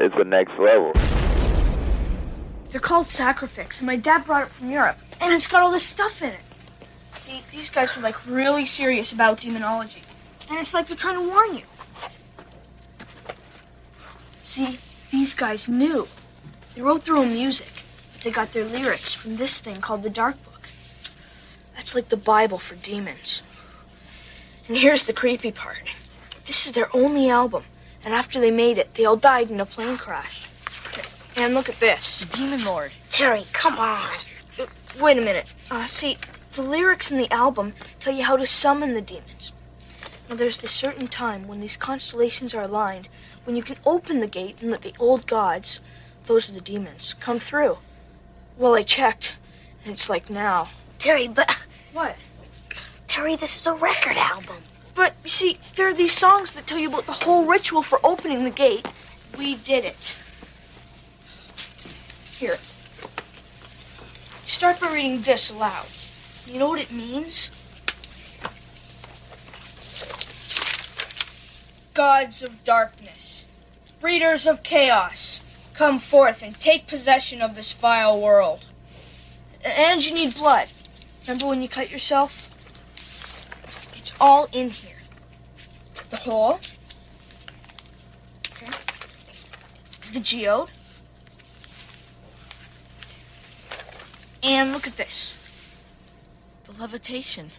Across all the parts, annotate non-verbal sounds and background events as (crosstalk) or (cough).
It's the next level. They're called Sacrifyx, and my dad brought it from Europe, and it's got all this stuff in it. See, these guys are like really serious about demonology, and it's like they're trying to warn you. See, these guys knew. They wrote their own music, but they got their lyrics from this thing called the Dark Book. That's like the Bible for demons. And here's the creepy part this is their only album, and after they made it, they all died in a plane crash. And look at this. Demon Lord. Terry, come on. Wait a minute. Uh, see, the lyrics in the album tell you how to summon the demons. Now, there's this certain time when these constellations are aligned, when you can open the gate and let the old gods, those are the demons, come through. Well, I checked, and it's like now. Terry, but. What? Terry, this is a record album. But, you see, there are these songs that tell you about the whole ritual for opening the gate. We did it. Here. Start by reading this aloud. You know what it means? Gods of darkness, breeders of chaos, come forth and take possession of this vile world. And you need blood. Remember when you cut yourself? It's all in here. The hole. Okay. The geode. And look at this. The levitation.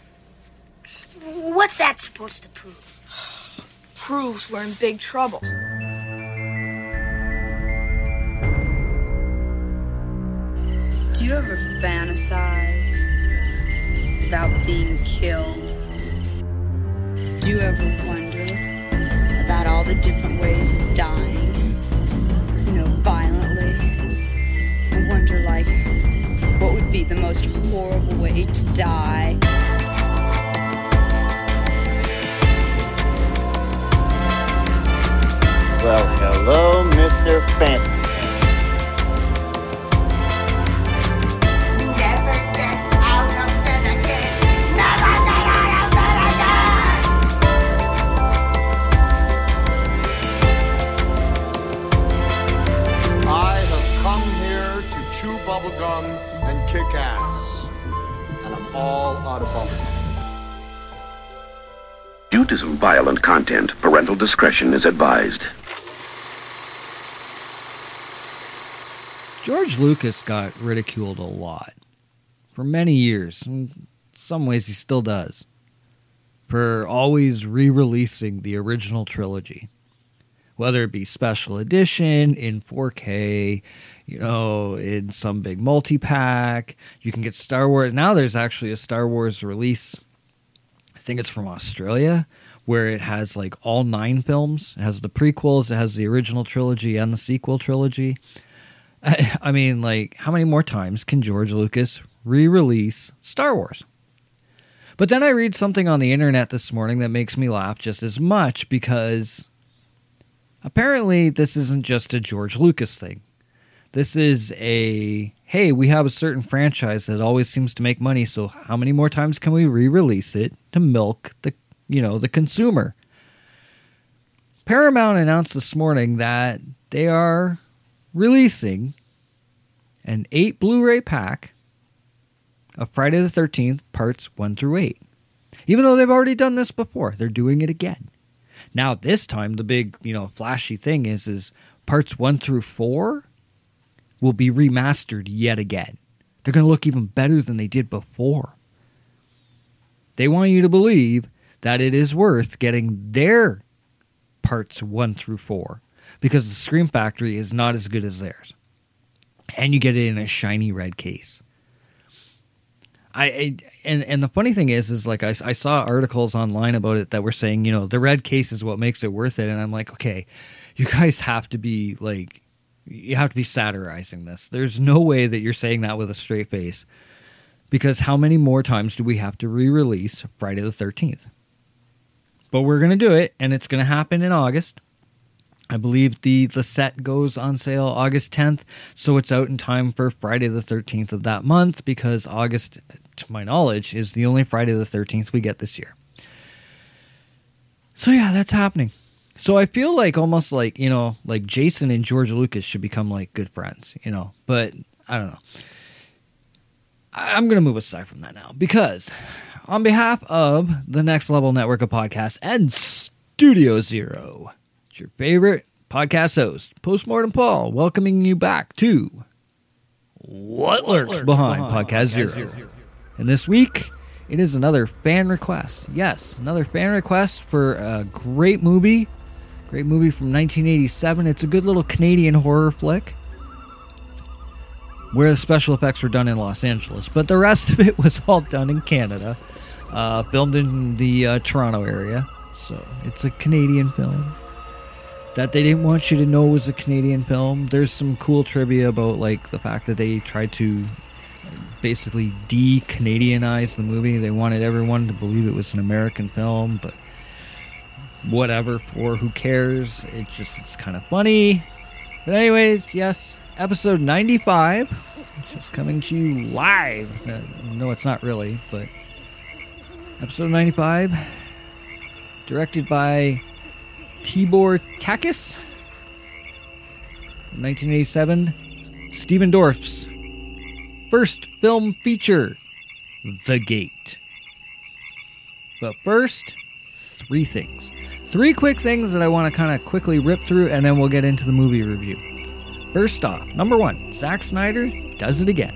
What's that supposed to prove? (sighs) Proves we're in big trouble. Do you ever fantasize about being killed? Do you ever wonder about all the different ways of dying? You know, violently? And wonder, like, what would be the most horrible way to die? Well, hello, Mr. Fancy. Kick ass. And I'm all out of bubblegum. Due to some violent content, parental discretion is advised. George Lucas got ridiculed a lot for many years. In some ways, he still does. For always re releasing the original trilogy. Whether it be special edition, in 4K, you know, in some big multi pack. You can get Star Wars. Now there's actually a Star Wars release. I think it's from Australia, where it has like all nine films. It has the prequels, it has the original trilogy, and the sequel trilogy. I, (laughs) I mean, like, how many more times can George Lucas re release Star Wars? But then I read something on the internet this morning that makes me laugh just as much because apparently this isn't just a George Lucas thing. This is a hey, we have a certain franchise that always seems to make money, so how many more times can we re-release it to milk the you know, the consumer? Paramount announced this morning that they are releasing an 8 Blu-ray pack of Friday the 13th parts 1 through 8. Even though they've already done this before, they're doing it again. Now this time the big, you know, flashy thing is is parts 1 through 4 will be remastered yet again. They're going to look even better than they did before. They want you to believe that it is worth getting their parts 1 through 4 because the Scream Factory is not as good as theirs. And you get it in a shiny red case. I, I and and the funny thing is is like I, I saw articles online about it that were saying you know the red case is what makes it worth it. And I'm like okay you guys have to be like you have to be satirizing this. There's no way that you're saying that with a straight face. Because how many more times do we have to re-release Friday the 13th but we're going to do it and it's going to happen in August. I believe the the set goes on sale August 10th, so it's out in time for Friday the 13th of that month because August to my knowledge is the only Friday the 13th we get this year. So yeah, that's happening. So I feel like almost like, you know, like Jason and George Lucas should become like good friends, you know. But I don't know. I'm going to move aside from that now because on behalf of the Next Level Network of Podcasts and Studio Zero, it's your favorite podcast host, Postmortem Paul, welcoming you back to What Lurks Behind, Podcast, Zero. And this week, it is another fan request. Yes, another fan request for a great movie. Great movie from 1987. It's a good little Canadian horror flick where the special effects were done in Los Angeles, but the rest of it was all done in Canada, uh, filmed in the uh, Toronto area. So it's a Canadian film that they didn't want you to know was a Canadian film. There's some cool trivia about like the fact that they tried to basically de-Canadianize the movie. They wanted everyone to believe it was an American film, but whatever for who cares? It's just it's kind of funny. But anyways, yes, episode 95, which is coming to you live. Uh, no, it's not really, but episode 95 directed by Tibor Takacs. 1987, Stephen Dorff's first film feature, The Gate. But first, three things. Three quick things that I want to kind of quickly rip through, and then we'll get into the movie review. First off, number one, Zack Snyder does it again.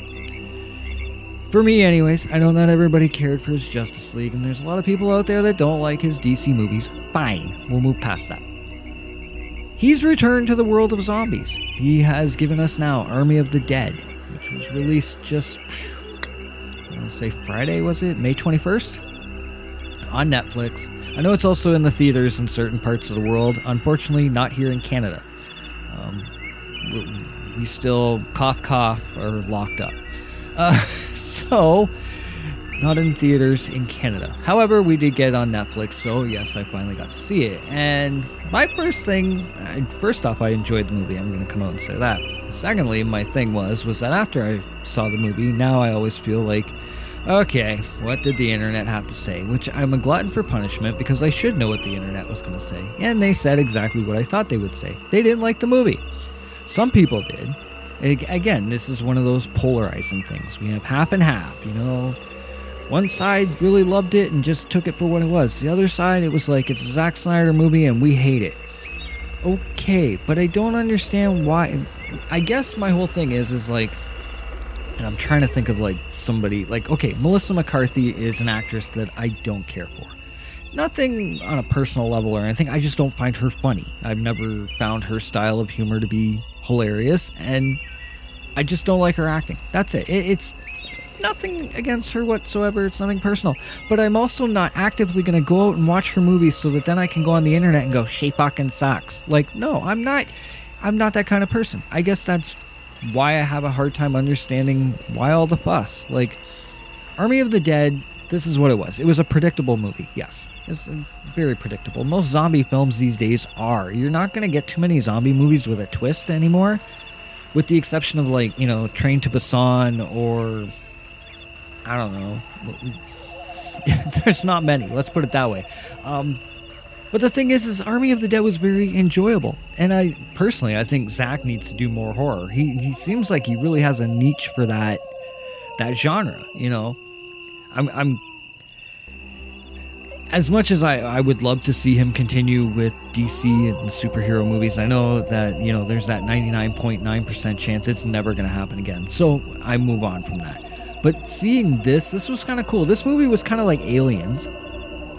For me, anyways, I know not everybody cared for his Justice League, and there's a lot of people out there that don't like his DC movies. Fine, we'll move past that. He's returned to the world of zombies. He has given us now Army of the Dead, which was released just, I want to say Friday, was it? May 21st? On Netflix. I know it's also in the theaters in certain parts of the world. Unfortunately, not here in Canada. Um, we- still, cough, cough, are locked up. Uh, (laughs) so, not in theaters in Canada. However, we did get it on Netflix, so yes, I finally got to see it. And my first thing, first off, I enjoyed the movie. I'm going to come out and say that. Secondly, my thing was was that after I saw the movie, now I always feel like, okay, what did the internet have to say? Which I'm a glutton for punishment because I should know what the internet was going to say, and they said exactly what I thought they would say. They didn't like the movie. Some people did. Again, this is one of those polarizing things. We have half and half, you know. One side really loved it and just took it for what it was. The other side, it was like it's a Zack Snyder movie and we hate it. Okay, but I don't understand why. I guess my whole thing is is like, and I'm trying to think of like somebody like okay, Melissa McCarthy is an actress that I don't care for. Nothing on a personal level or anything. I just don't find her funny. I've never found her style of humor to be hilarious, and I just don't like her acting. That's it. it it's nothing against her whatsoever. It's nothing personal. But I'm also not actively going to go out and watch her movies so that then I can go on the internet and go, she fucking sucks. Like, no, I'm not. I'm not that kind of person. I guess that's why I have a hard time understanding why all the fuss. Like, Army of the Dead, this is what it was. It was a predictable movie, yes. It's very predictable. Most zombie films these days are. You're not going to get too many zombie movies with a twist anymore, with the exception of, like, you know, Train to Busan or. I don't know. (laughs) There's not many, let's put it that way. Um, but the thing is, is Army of the Dead was very enjoyable, and I personally, I think Zack needs to do more horror. He he seems like he really has a niche for that that genre. You know, I'm I'm as much as I I would love to see him continue with DC and superhero movies. I know that you know there's that 99.9% chance it's never going to happen again. So I move on from that. But seeing this, this was kind of cool. This movie was kind of like Aliens,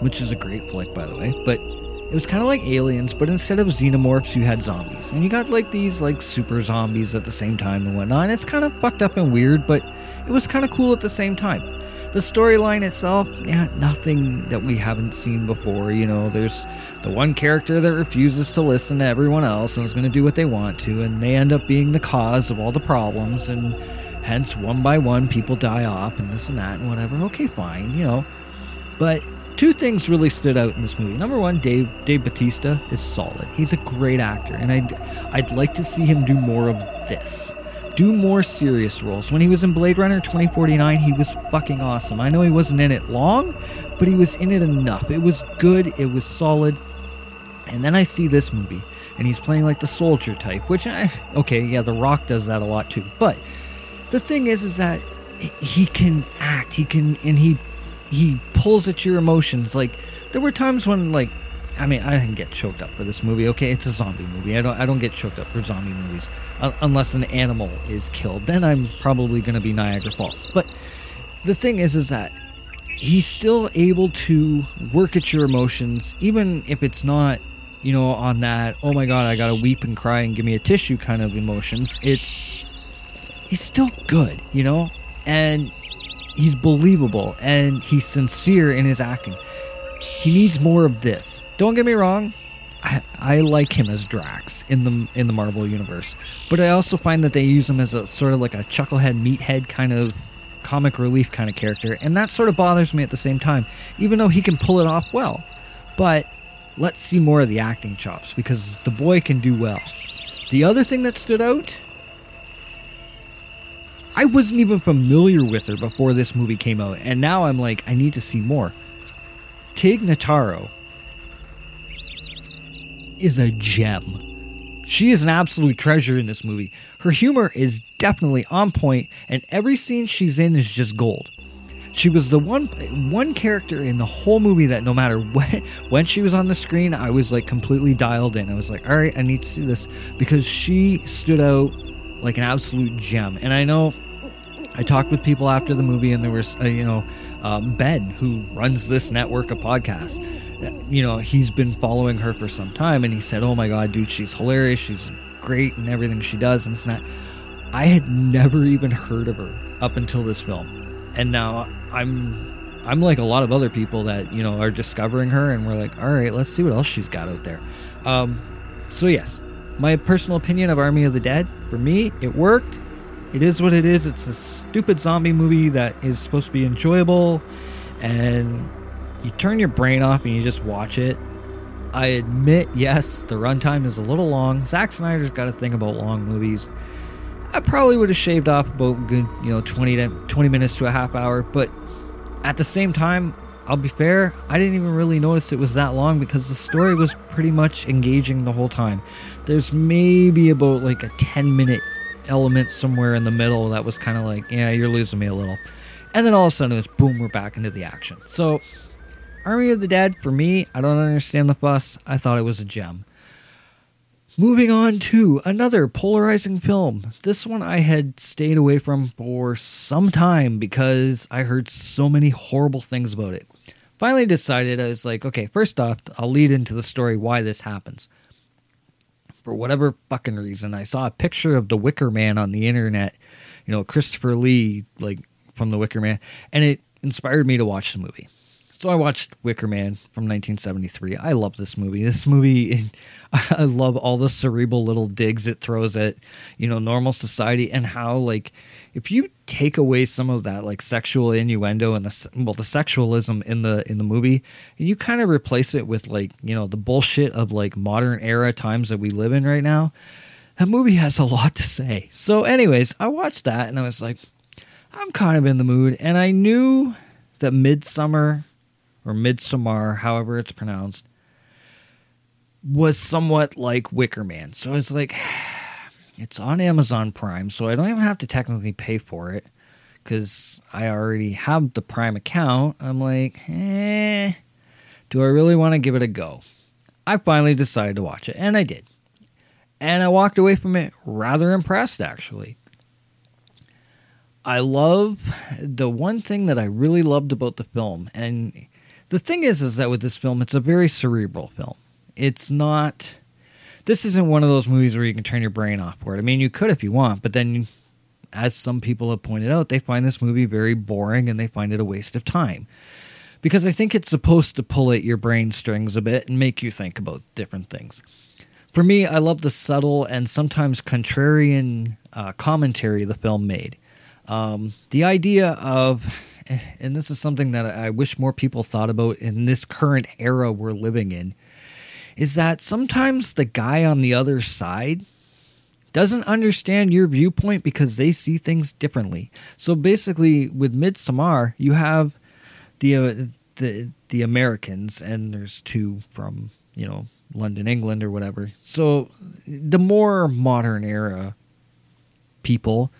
which is a great flick, by the way. But it was kind of like Aliens, but instead of xenomorphs, you had zombies, and you got like these like super zombies at the same time and whatnot. And it's kind of fucked up and weird, but it was kind of cool at the same time. The storyline itself, yeah, nothing that we haven't seen before. You know, there's the one character that refuses to listen to everyone else and is going to do what they want to, and they end up being the cause of all the problems, and hence one by one people die off and this and that and whatever. Okay, fine, you know. But two things really stood out in this movie. Number one, Dave Dave Bautista is solid. He's a great actor, and I'd I'd like to see him do more of this. Do more serious roles. When he was in Blade Runner 2049, he was fucking awesome. I know he wasn't in it long, but he was in it enough. It was good, it was solid, And then I see this movie, and he's playing like the soldier type, which, I, okay, yeah, The Rock does that a lot too. But the thing is, is that he can act, he can, and he he pulls at your emotions. Like there were times when, like, I mean, I didn't get choked up for this movie. Okay, it's a zombie movie. I don't I don't get choked up for zombie movies uh, unless an animal is killed. Then I'm probably going to be Niagara Falls. But the thing is, is that he's still able to work at your emotions, even if it's not, you know, on that, oh my god, I gotta weep and cry and give me a tissue kind of emotions. It's, he's still good, you know? And he's believable and he's sincere in his acting. He needs more of this. Don't get me wrong, I, I like him as Drax in the in the Marvel universe, but I also find that they use him as a sort of like a chucklehead meathead kind of comic relief kind of character, and that sort of bothers me at the same time, even though he can pull it off well. But let's see more of the acting chops because the boy can do well. The other thing that stood out, I wasn't even familiar with her before this movie came out, and now I'm like, I need to see more. Tig Notaro is a gem. She is an absolute treasure in this movie. Her humor is definitely on point, and every scene she's in is just gold. She was the one one character in the whole movie that no matter (laughs) when when she was on the screen, I was like completely dialed in. I was like, all right, I need to see this because she stood out like an absolute gem. And I know I talked with people after the movie, and there was uh, you know um, Ben who runs this network of podcasts. You know, he's been following her for some time, and he said, "Oh my god, dude, she's hilarious. She's great and everything she does." And it's not. I had never even heard of her up until this film, and now I'm I'm like a lot of other people that you know are discovering her, and we're like, all right, let's see what else she's got out there. Um, so yes, my personal opinion of Army of the Dead for me, it worked. It is what it is. It's a stupid zombie movie that is supposed to be enjoyable, and you turn your brain off and you just watch it. I admit, yes, the runtime is a little long. Zack Snyder's got a thing about long movies. I probably would have shaved off about good, you know, 20 to 20 minutes to a half hour, but at the same time, I'll be fair, I didn't even really notice it was that long because the story was pretty much engaging the whole time. There's maybe about like a 10 minute element somewhere in the middle that was kind of like, yeah, you're losing me a little. And then all of a sudden it's boom, we're back into the action. So, Army of the Dead, for me, I don't understand the fuss. I thought it was a gem. Moving on to another polarizing film. This one I had stayed away from for some time because I heard so many horrible things about it. Finally decided I was like, okay, first off, I'll lead into the story why this happens. For whatever fucking reason, I saw a picture of the Wicker Man on the internet, you know, Christopher Lee, like from the Wicker Man, and it inspired me to watch the movie. So I watched Wicker Man from 1973. I love this movie. This movie, (laughs) I love all the cerebral little digs it throws at, you know, normal society and how like if you take away some of that like sexual innuendo and the well the sexualism in the in the movie and you kind of replace it with like you know the bullshit of like modern era times that we live in right now that movie has a lot to say. So anyways i watched that and i was like i'm kind of in the mood and i knew that midsummer or midsummer however it's pronounced was somewhat like wicker man. So it's like it's on Amazon Prime, so I don't even have to technically pay for it because I already have the Prime account. I'm like, eh, do I really want to give it a go? I finally decided to watch it, and I did. And I walked away from it rather impressed, actually. I love the one thing that I really loved about the film, and the thing is, is that with this film, it's a very cerebral film. It's not this isn't one of those movies where you can turn your brain off for it. I mean, you could if you want, but then, as some people have pointed out, they find this movie very boring and they find it a waste of time. Because I think it's supposed to pull at your brain strings a bit and make you think about different things. For me, I love the subtle and sometimes contrarian uh, commentary the film made. Um, the idea of, and this is something that I wish more people thought about in this current era we're living in, is that sometimes the guy on the other side doesn't understand your viewpoint because they see things differently. So basically, with Midsommar, you have the uh, the the Americans, and there's two from you know London, England, or whatever. So the more modern era people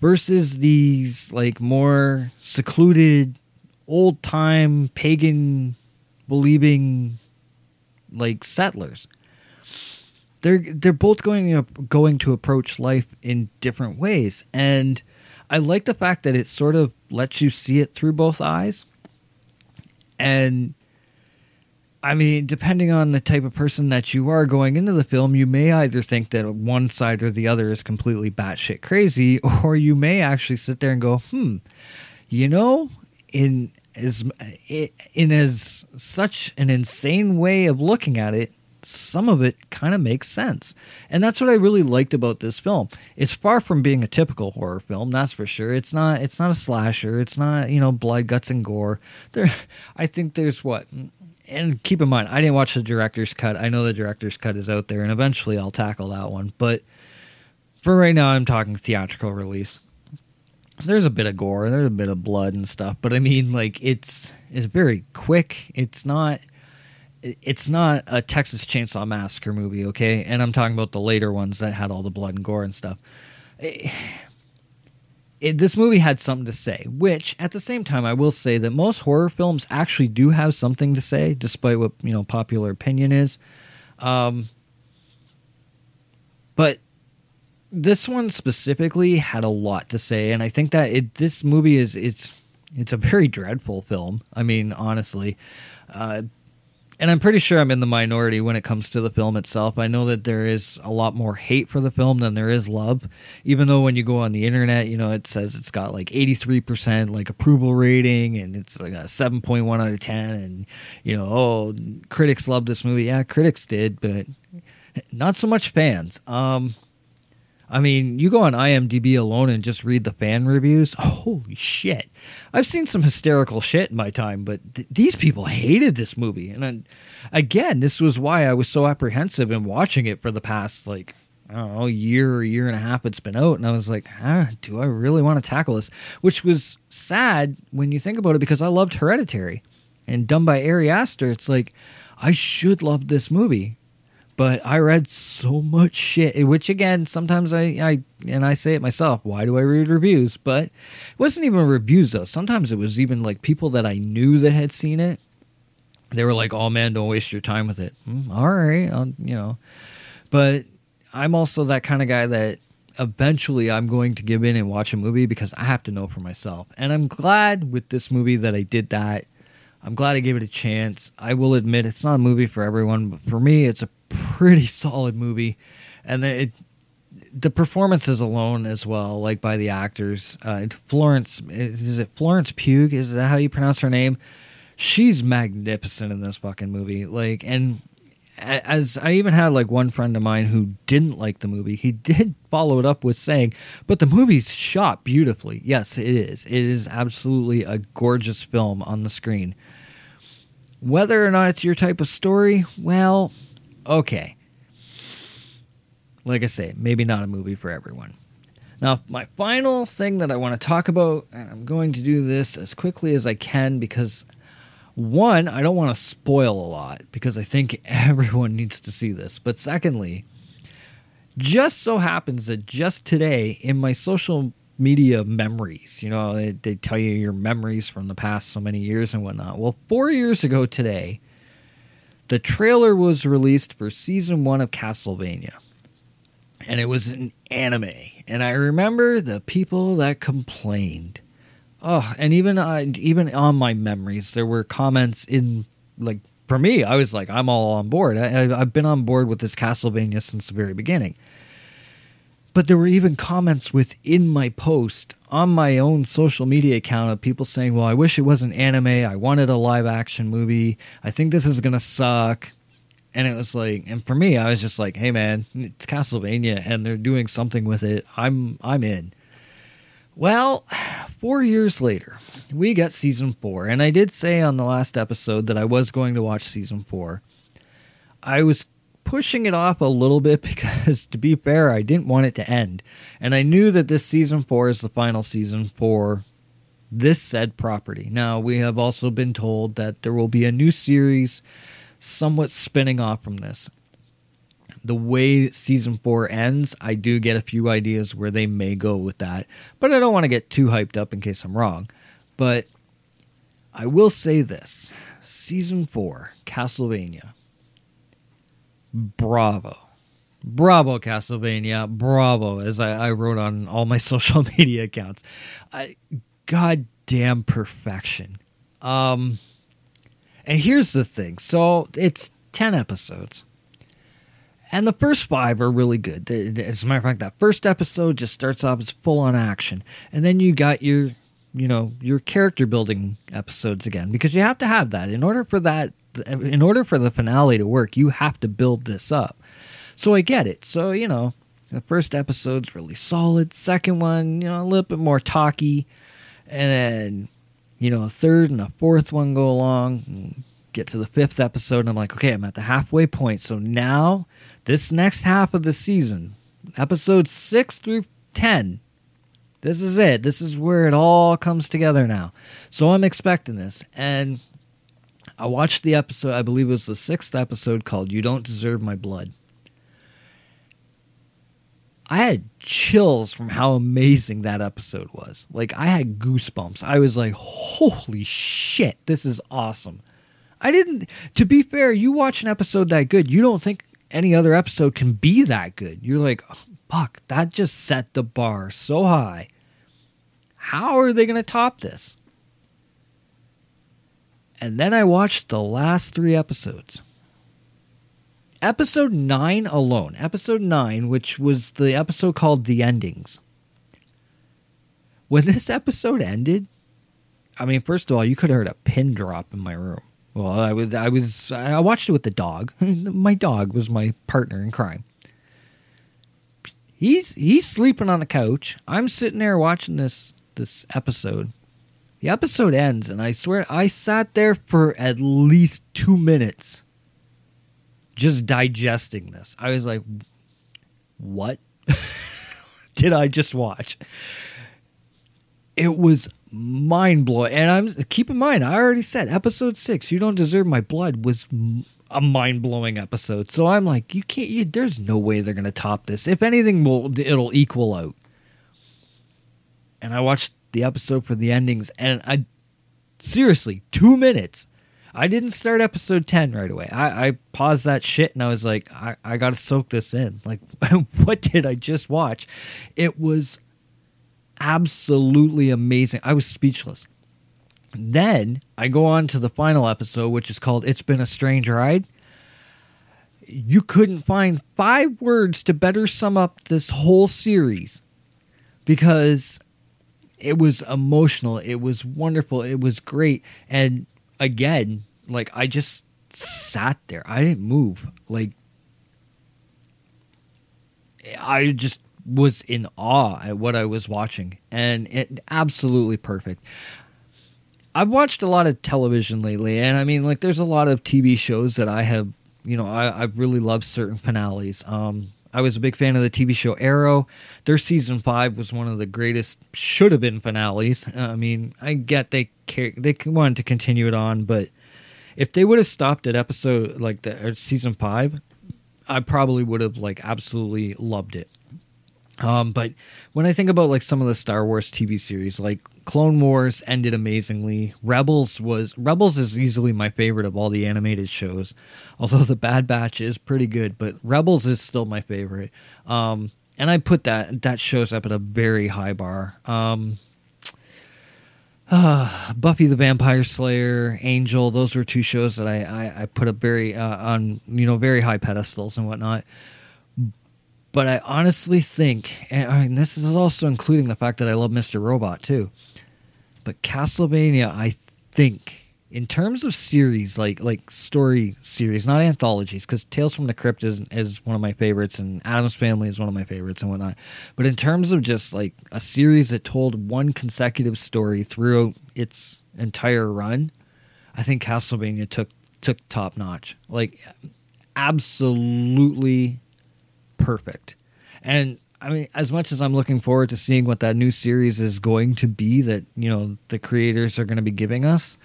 versus these like more secluded, old time pagan believing like settlers. They're they're both going to, going to approach life in different ways, and I like the fact that it sort of lets you see it through both eyes. And I mean, depending on the type of person that you are going into the film, you may either think that one side or the other is completely batshit crazy, (laughs) or you may actually sit there and go, "Hmm, you know, in as eh, in as such an insane way of looking at it, some of it kind of makes sense. And that's what I really liked about this film. It's far from being a typical horror film, that's for sure. It's not it's not a slasher. It's not, you know, blood, guts and gore. There (laughs) I think there's what and keep in mind, I didn't watch the director's cut. I know the director's cut is out there and eventually I'll tackle that one, but for right now I'm talking theatrical release there's a bit of gore, there's a bit of blood and stuff, but I mean, like it's it's very quick. It's not it's not a Texas Chainsaw Massacre movie, okay? And I'm talking about the later ones that had all the blood and gore and stuff. It, it, this movie had something to say, which at the same time, I will say that most horror films actually do have something to say, despite what you know popular opinion is. Um, but this one specifically had a lot to say, and I think that it, this movie is it's it's a very dreadful film. I mean, honestly, uh, and I'm pretty sure I'm in the minority when it comes to the film itself. I know that there is a lot more hate for the film than there is love. Even though when you go on the internet, you know, it says it's got like 83% like approval rating and it's like a 7.1 out of 10 and you know, oh, critics love this movie. Yeah, critics did, but not so much fans. Um I mean, you go on IMDb alone and just read the fan reviews. Holy shit. I've seen some hysterical shit in my time, but th- these people hated this movie. And again, this was why I was so apprehensive in watching it for the past, like, I don't know, year or year and a half it's been out. And I was like, ah, do I really want to tackle this? Which was sad when you think about it because I loved Hereditary. And done by Ari Aster, it's like, I should love this movie but I read so much shit, which again, sometimes I, I and I say it myself, why do I read reviews? But it wasn't even reviews though. Sometimes it was even like people that I knew that had seen it. They were like, "Oh man, don't waste your time with it." Mm, all right, I'll, you know. But I'm also that kind of guy that eventually I'm going to give in and watch a movie because I have to know for myself. And I'm glad with this movie that I did that. I'm glad I gave it a chance. I will admit it's not a movie for everyone, but for me, it's a pretty solid movie, and it the performances alone as well, like by the actors. Uh, Florence is it Florence Pugh? Is that how you pronounce her name? She's magnificent in this fucking movie. Like, and as I even had like one friend of mine who didn't like the movie, he (laughs) did follow it up with saying, "But the movie's shot beautifully." Yes, it is. It is absolutely a gorgeous film on the screen. Whether or not it's your type of story, well, okay. Like I say, maybe not a movie for everyone. Now, my final thing that I want to talk about, and I'm going to do this as quickly as I can because, one, I don't want to spoil a lot because I think (laughs) everyone needs to see this. But secondly, just so happens that just today in my social media memories, you know, they, they tell you your memories from the past so many years and whatnot. Well, four years ago today, the trailer was released for season one of Castlevania, and it was an anime. And I remember the people that complained. Oh, and even uh, even on my memories, there were comments in like for me. I was like, I'm all on board. I, I've been on board with this Castlevania since the very beginning. But there were even comments within my post on my own social media account of people saying, Well, I wish it wasn't anime. I wanted a live action movie. I think this is going to suck. And it was like, and for me, I was just like, Hey, man, it's Castlevania and they're doing something with it. I'm, I'm in. Well, four years later, we got season four. And I did say on the last episode that I was going to watch season four. I was pushing it off a little bit (laughs) because, to be fair, I didn't want it to end. And I knew that this season four is the final season for this said property. Now, we have also been told that there will be a new series somewhat spinning off from this. The way season four ends, I do get a few ideas where they may go with that, but I don't want to get too hyped up in case I'm wrong. But I will say this season four, Castlevania. Bravo. Bravo, Castlevania. Bravo, as I, I wrote on all my (laughs) social media accounts. I, goddamn perfection. Um, and here's the thing so it's 10 episodes. And the first five are really good. As a matter of fact, that first episode just starts off as full on action. And then you got your, you know, your character building episodes again because you have to have that in order for that in order for the finale to work, you have to build this up. So I get it. So, you know, the first episode's really solid. Second one, you know, a little bit more talky. And then, you know, a third and a fourth one go along. Get to the fifth episode, and I'm like, okay, I'm at the halfway point. So now, this next half of the season, episode six through 10, this is it. This is where it all comes together now. So I'm expecting this. And I watched the episode, I believe it was the sixth episode called You Don't Deserve My Blood. I had chills from how amazing that episode was. Like, I had goosebumps. I was like, holy shit, this is awesome. I didn't, to be fair, you watch an episode that good, you don't think any other episode can be that good. You're like, oh, fuck, that just set the bar so high. How are they going to top this? And then I watched the last three episodes episode 9 alone, episode 9, which was the episode called The Endings. When this episode ended, I mean, first of all, you could have heard a pin drop in my room. Well, I was, I was, I watched it with the dog. (laughs) my dog was my partner in crime. He's he's sleeping on the couch. I'm sitting there watching this this episode. The episode ends, and I swear I sat there for at least two minutes just digesting this. I was like, what (laughs) did I just watch? It was mind blowing. And I'm keep in mind, I already said episode six, "You Don't Deserve My Blood" was a mind blowing episode. So I'm like, you can't. You, there's no way they're gonna top this. If anything, will it'll equal out. And I watched the episode for the endings, and I seriously two minutes I didn't start episode 10 right away. I, I paused that shit and I was like, I, I got to soak this in. Like, (laughs) what did I just watch? It was absolutely amazing. I was speechless. Then I go on to the final episode, which is called It's Been a Strange Ride. You couldn't find five words to better sum up this whole series because it was emotional. It was wonderful. It was great. And again, like I just sat there. I didn't move. Like I just was in awe at what I was watching, and it absolutely perfect. I've watched a lot of television lately, and I mean, like, there's a lot of TV shows that I have, you know, I, I've really loved certain finales. Um, I was a big fan of the TV show Arrow. Their season five was one of the greatest, should have been finales. Uh, I mean, I get they they wanted to continue it on, but if they would have stopped at episode like the season five, I probably would have like absolutely loved it. Um, but when I think about like some of the Star Wars TV series, like Clone Wars ended amazingly. Rebels was Rebels is easily my favorite of all the animated shows. Although the Bad Batch is pretty good, but Rebels is still my favorite. Um, and I put that that shows up at a very high bar. Um, uh, (sighs) Buffy the Vampire Slayer, Angel, those were two shows that I, I, I put up very uh, on you know very high pedestals and whatnot. But I honestly think, and, and this is also including the fact that I love Mr. Robot too. But Castlevania, I think, in terms of series, like like story series, not anthologies, because Tales from the Crypt is is one of my favorites, and Addams Family is one of my favorites, and whatnot. But in terms of just like a series that told one consecutive story throughout its entire run, I think Castlevania took took top notch. Like absolutely perfect. And I mean, as much as I'm looking forward to seeing what that new series is going to be, that you know the creators are going to be giving us,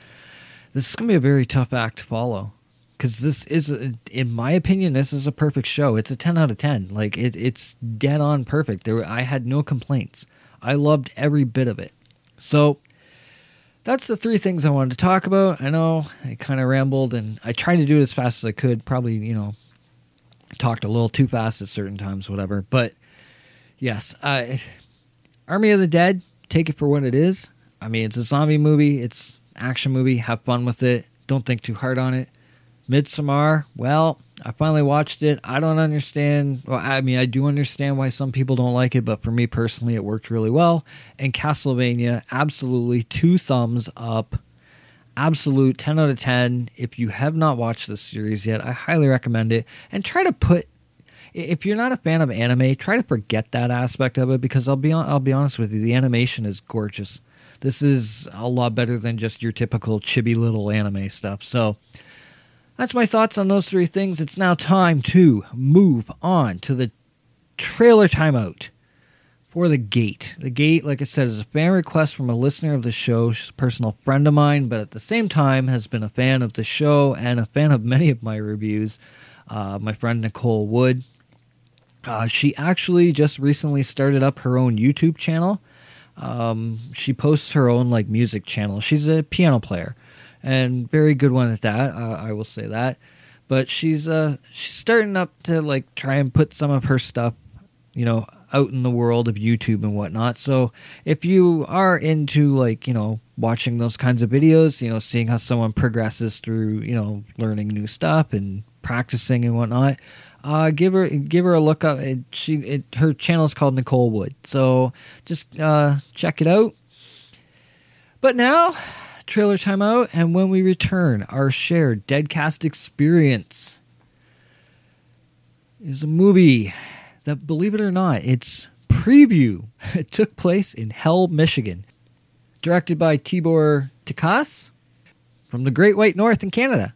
this is going to be a very tough act to follow. because this is, a, in my opinion, this is a perfect show. It's a ten out of ten. Like it, it's dead on perfect. There, I had no complaints. I loved every bit of it. So that's the three things I wanted to talk about. I know I kind of rambled, and I tried to do it as fast as I could. Probably, you know, talked a little too fast at certain times, whatever. But yes, uh, Army of the Dead. Take it for what it is. I mean, it's a zombie movie. It's action movie. Have fun with it. Don't think too hard on it. Midsommar. Well, I finally watched it. I don't understand. Well, I mean, I do understand why some people don't like it, but for me personally, it worked really well. And Castlevania, absolutely two thumbs up. Absolute 10 out of 10. If you have not watched this series yet, I highly recommend it. And try to put if you're not a fan of anime, try to forget that aspect of it because I'll be on, I'll be honest with you, the animation is gorgeous. This is a lot better than just your typical chibi little anime stuff. So that's my thoughts on those three things. It's now time to move on to the trailer timeout for The Gate. The Gate, like I said, is a fan request from a listener of the show. She's a personal friend of mine, but at the same time has been a fan of the show and a fan of many of my reviews. Uh, my friend Nicole Wood. Uh, she actually just recently started up her own YouTube channel. Um, she posts her own like music channel. She's a piano player and very good one at that. Uh, I will say that. But she's uh she's starting up to like try and put some of her stuff, you know, out in the world of YouTube and whatnot. So if you are into like you know watching those kinds of videos, you know, seeing how someone progresses through you know learning new stuff and practicing and whatnot, uh, give her give her a look up. It, she it, her channel is called Nicole Wood, so just uh, check it out. But now, trailer timeout, and when we return, our shared Deadcast experience is a movie that, believe it or not, its preview it (laughs) took place in Hell, Michigan, directed by Tibor Takacs from the Great White North in Canada.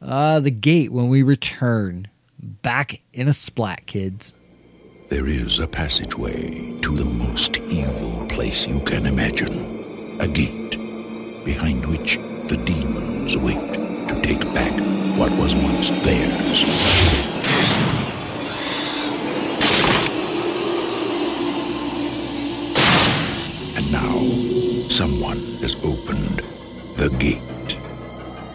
Uh, the Gate when we return back in a splat, kids. There is a passageway to the most evil place you can imagine. A gate behind which the demons wait to take back what was once theirs. And now, someone has opened the gate.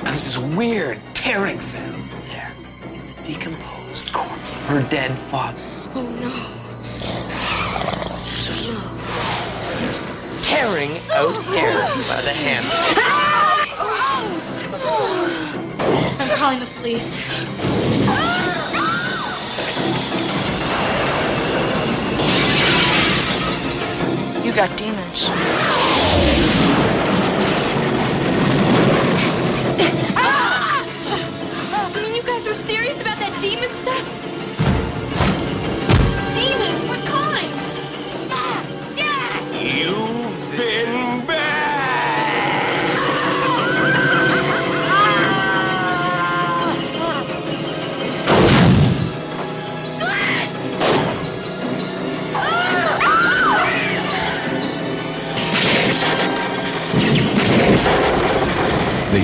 There's this weird tearing sound. There is the decomposed corpse of her dead father. Oh no. He's tearing out oh. hair by the hands. Oh. I'm calling the police. You got demons. Ah! I mean, you guys were serious about that demon stuff?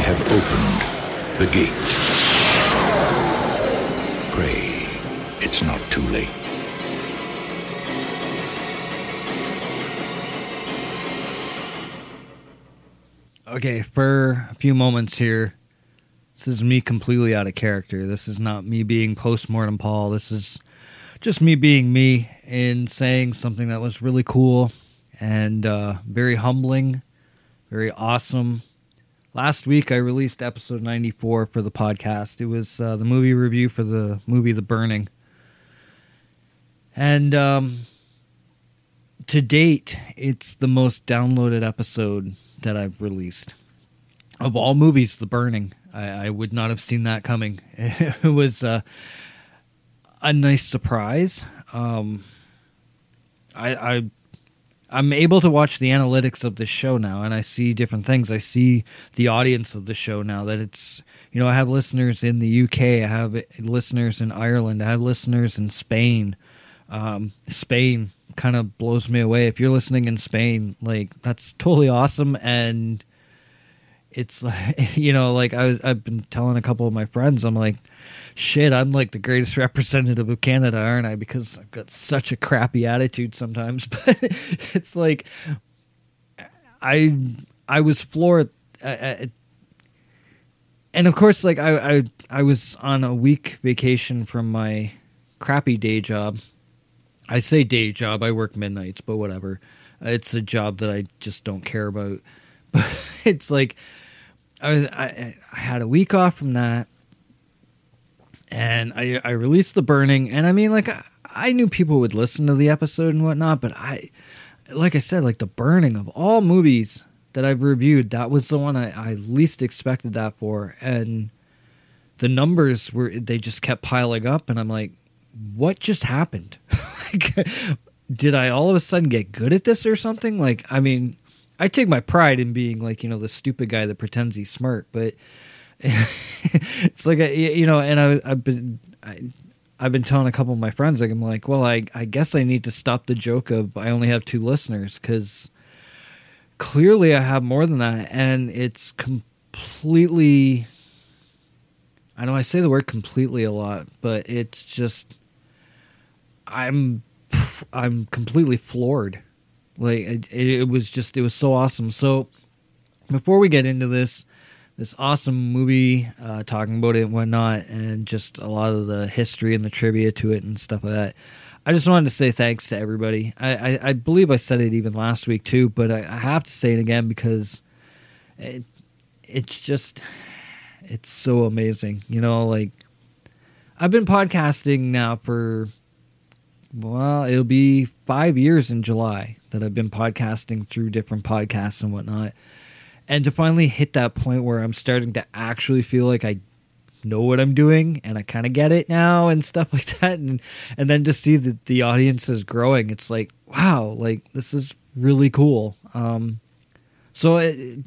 Have opened the gate. Pray it's not too late. Okay, for a few moments here, this is me completely out of character. This is not me being postmortem Paul. This is just me being me and saying something that was really cool and uh, very humbling, very awesome. Last week, I released episode 94 for the podcast. It was uh, the movie review for the movie The Burning. And um, to date, it's the most downloaded episode that I've released. Of all movies, The Burning. I, I would not have seen that coming. (laughs) it was uh, a nice surprise. Um, I, I I'm able to watch the analytics of the show now, and I see different things. I see the audience of the show now. That it's you know I have listeners in the UK, I have listeners in Ireland, I have listeners in Spain. Um, Spain kind of blows me away. If you're listening in Spain, like that's totally awesome, and it's (laughs) you know, like I was I've been telling a couple of my friends, I'm like, shit, I'm like the greatest (laughs) representative of Canada, aren't I? Because I've got such a crappy attitude sometimes. (laughs) But it's like I I was floored. Uh, and of course, like I, I I was on a week vacation from my crappy day job. I say day job. I work midnights, but whatever. It's a job that I just don't care about. (laughs) But it's like I was I, I had a week off from that, and I I released the burning, and I mean like I, I knew people would listen to the episode and whatnot, but I like I said like the burning of all movies that I've reviewed, that was the one I, I least expected that for, and the numbers were they just kept piling up, and I'm like, what just happened? (laughs) like, did I all of a sudden get good at this or something? Like, I mean, I take my pride in being like you know the stupid guy that pretends he's smart, but (laughs) it's like a, you know, and I, I've been I, I've been telling a couple of my friends like I'm like, well, I I guess I need to stop the joke of I only have two listeners because clearly I have more than that, and it's completely. I know I say the word completely a lot, but it's just I'm I'm completely floored. Like it, it was just it was so awesome. So before we get into this this awesome movie, uh, talking about it and whatnot, and just a lot of the history and the trivia to it and stuff like that. I just wanted to say thanks to everybody. I, I, I believe I said it even last week too, but I, I have to say it again because it, it's just it's so amazing. You know, like I've been podcasting now for well, it'll be five years in July that I've been podcasting through different podcasts and whatnot. And to finally hit that point where I'm starting to actually feel like I know what I'm doing and I kind of get it now and stuff (laughs) like that. And, and then to see that the audience is growing, it's like, wow, like this is really cool. Um, so it,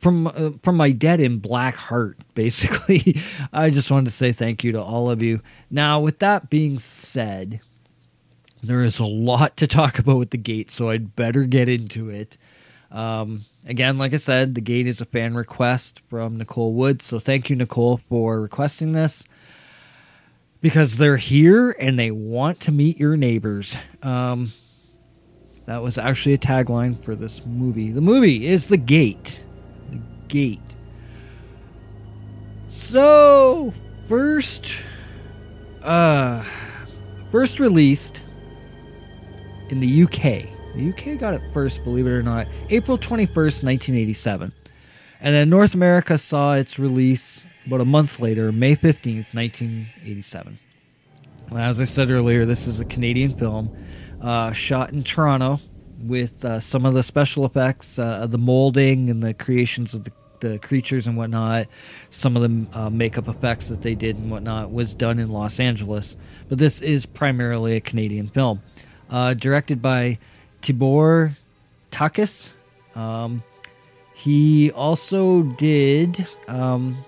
from uh, from my dead in black heart, (laughs) basically, I just wanted to say thank you to all of you. Now, with that being said, there is a lot to talk about with the gate, so I'd better get into it. Um, again, like I said, the gate is a fan request from Nicole Wood, so thank you, Nicole, for requesting this because they're here and they want to meet your neighbors. Um, that was actually a tagline for this movie. The movie is The Gate. The Gate. So, first, uh, first released in the UK. The UK got it first, believe it or not, April 21st, 1987. And then North America saw its release about a month later, May 15th, 1987. As I said earlier, this is a Canadian film uh, shot in Toronto with uh, some of the special effects, uh, the molding and the creations of the, the creatures and whatnot. Some of the uh, makeup effects that they did and whatnot was done in Los Angeles. But this is primarily a Canadian film uh, directed by Tibor Takacs. Um, he also did um,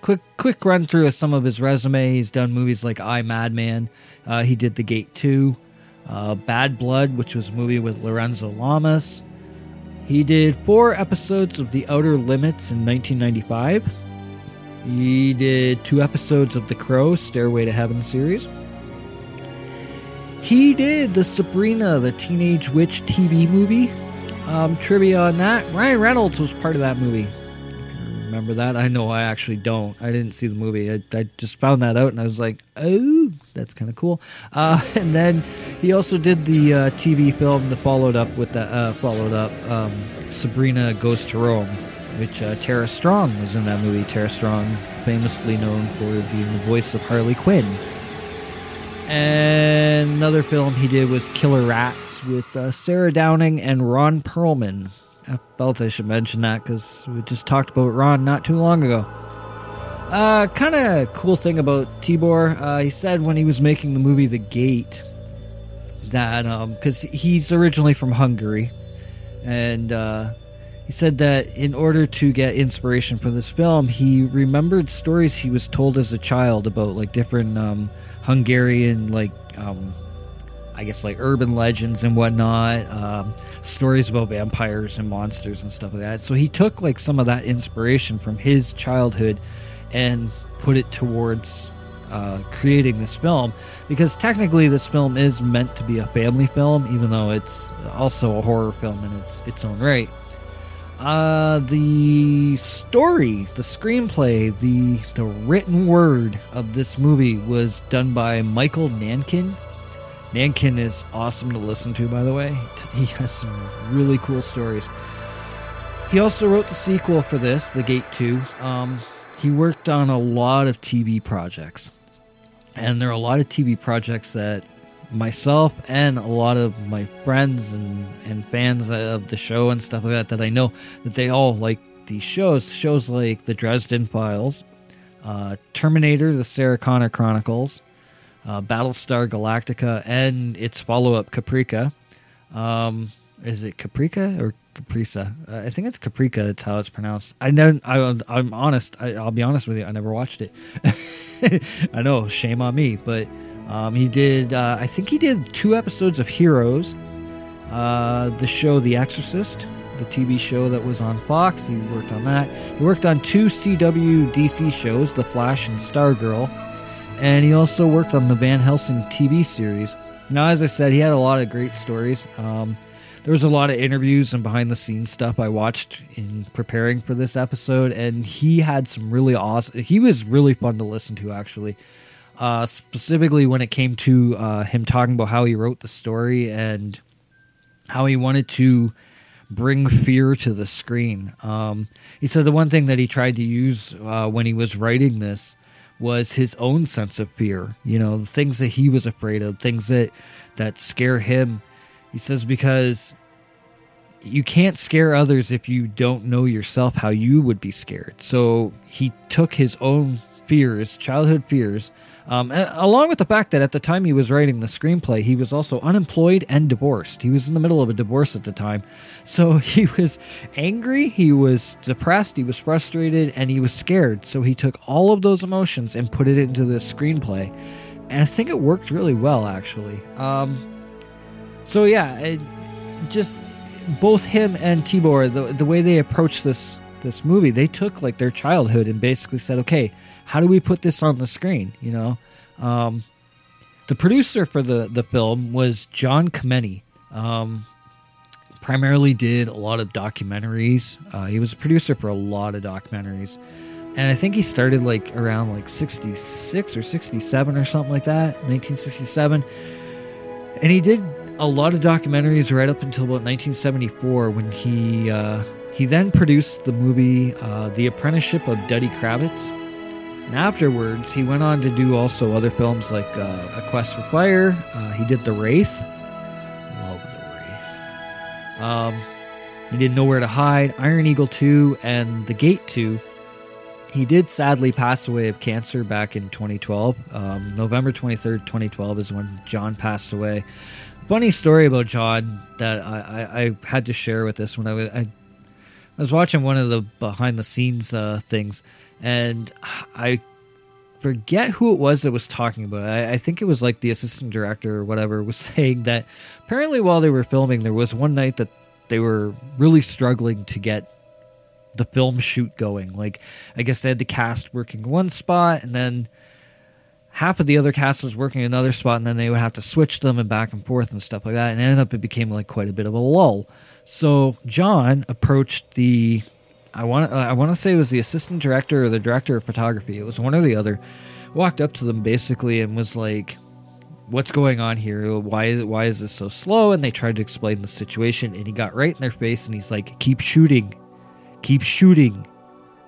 quick quick run through of some of his resume. He's done movies like I Madman. Uh, he did The Gate Two, uh, Bad Blood, which was a movie with Lorenzo Lamas. He did four episodes of The Outer Limits in 1995. He did two episodes of The Crow, Stairway to Heaven series. He did the Sabrina the Teenage Witch TV movie. Um, trivia on that Ryan Reynolds was part of that movie. Remember that? I know I actually don't. I didn't see the movie. I, I just found that out and I was like, oh, that's kind of cool. Uh, (laughs) and then he also did the uh, TV film that followed up with the uh, followed up um, Sabrina Goes to Rome, which uh, Tara Strong was in that movie. Tara Strong, famously known for being the voice of Harley Quinn. And another film he did was Killer Rats with uh, Sarah Downing and Ron Perlman. I felt I should mention that because we just talked about Ron not too long ago. Uh, kind of cool thing about Tibor, uh, he said when he was making the movie The Gate that because um, he's originally from Hungary, and uh, he said that in order to get inspiration for this film, he remembered stories he was told as a child about like different um, Hungarian like um, I guess like urban legends and whatnot, um, stories about vampires and monsters and stuff like that. So he took like some of that inspiration from his childhood and put it towards uh, creating this film because technically this film is meant to be a family film, even though it's also a horror film in its its own right. Uh, the story, the screenplay, the the written word of this movie was done by Michael Nankin. Nankin is awesome to listen to, by the way. (laughs) He has some really cool stories. He also wrote the sequel for this, The Gate 2. Um, he worked on a lot of TV projects. And there are a lot of TV projects that myself and a lot of my friends and, and fans of the show and stuff like that that I know that they all like these shows. Shows like The Dresden Files, uh, Terminator, The Sarah Connor Chronicles, uh, Battlestar Galactica, and its follow up Caprica. Um, is it Caprica or Caprisa? Uh, I think it's Caprica. That's how it's pronounced. I know. I, I'm honest. I, I'll be honest with you. I never watched it. (laughs) I know. Shame on me. But um, he did. Uh, I think he did two episodes of Heroes. Uh, the show The Exorcist, the TV show that was on Fox. He worked on that. He worked on two CW DC shows, The Flash and Stargirl, and he also worked on the Van Helsing TV series. Now, as I said, he had a lot of great stories. Um, there was a lot of interviews and behind the scenes stuff I watched in preparing for this episode, and he had some really awesome. He was really fun to listen to, actually. Uh, specifically when it came to uh, him talking about how he wrote the story and how he wanted to bring fear to the screen. Um, he said the one thing that he tried to use uh, when he was writing this was his own sense of fear. You know, the things that he was afraid of, things that that scare him. He says because you can't scare others if you don't know yourself how you would be scared. So he took his own fears, childhood fears, um, along with the fact that at the time he was writing the screenplay, he was also unemployed and divorced. He was in the middle of a divorce at the time. So (laughs) he was angry, he was depressed, he was frustrated, and he was scared. So he took all of those emotions and put it into the screenplay. And I think it worked really well, actually. Um, so yeah, it, just both him and Tibor, the, the way they approached this this movie, they took like their childhood and basically said, okay, how do we put this on the screen? You know, um, the producer for the the film was John Kemeny. Um, primarily did a lot of documentaries. Uh, he was a producer for a lot of documentaries, and I think he started like around like sixty six or sixty seven or something like that, nineteen sixty seven. And he did a lot of documentaries right up until about 1974 when he uh, he then produced the movie uh, The Apprenticeship of Duddy Kravitz. And afterwards, he went on to do also other films like uh, A Quest for Fire. Uh, he did The Wraith. Love The Wraith. Um, he did Nowhere to Hide, Iron Eagle 2, and The Gate 2. He did sadly pass away of cancer back in 2012. Um, November 23rd, 2012 is when John passed away. Funny story about John that I, I, I had to share with this when I was, I, I was watching one of the behind the scenes uh, things and I forget who it was that was talking about it. I, I, think it was like the assistant director or whatever was (laughs) saying that apparently while they were filming, there was one night that they were really struggling to get the film shoot going. Like, I guess they had the cast working one spot, and then half of the other cast was working another spot, and then they would have to switch them and back and forth and stuff like that. And ended up, it became like quite a bit of a lull. So John approached the I want uh, I want to say it was the assistant director or the director of photography. It was one or the other. Walked up to them basically and was like, "What's going on here? Why is why is this so slow?" And they tried to explain the situation, and he got right in their face and he's like, "Keep shooting, keep shooting,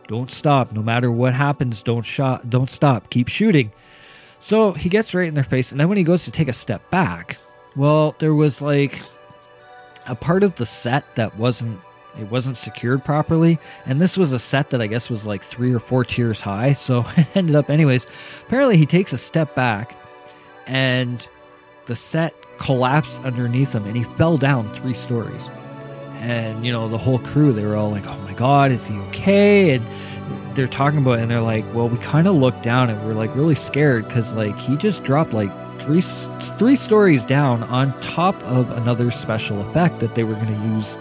don't stop. No matter what happens, don't shot, don't stop. Keep shooting." So he gets right in their face, and then when he goes to take a step back, well, there was like a part of the set that wasn't it wasn't secured properly. And this was a set that i guess was like three or four tiers high. (laughs) So it ended up anyways. Apparently he takes a step back and the set collapsed underneath him and he fell down three stories. And you know the whole crew they were all like oh my god is he okay? And they're talking about it and they're like well we kind of looked down and we're like really scared because like he just dropped like three three stories down on top of another special effect that they were going to use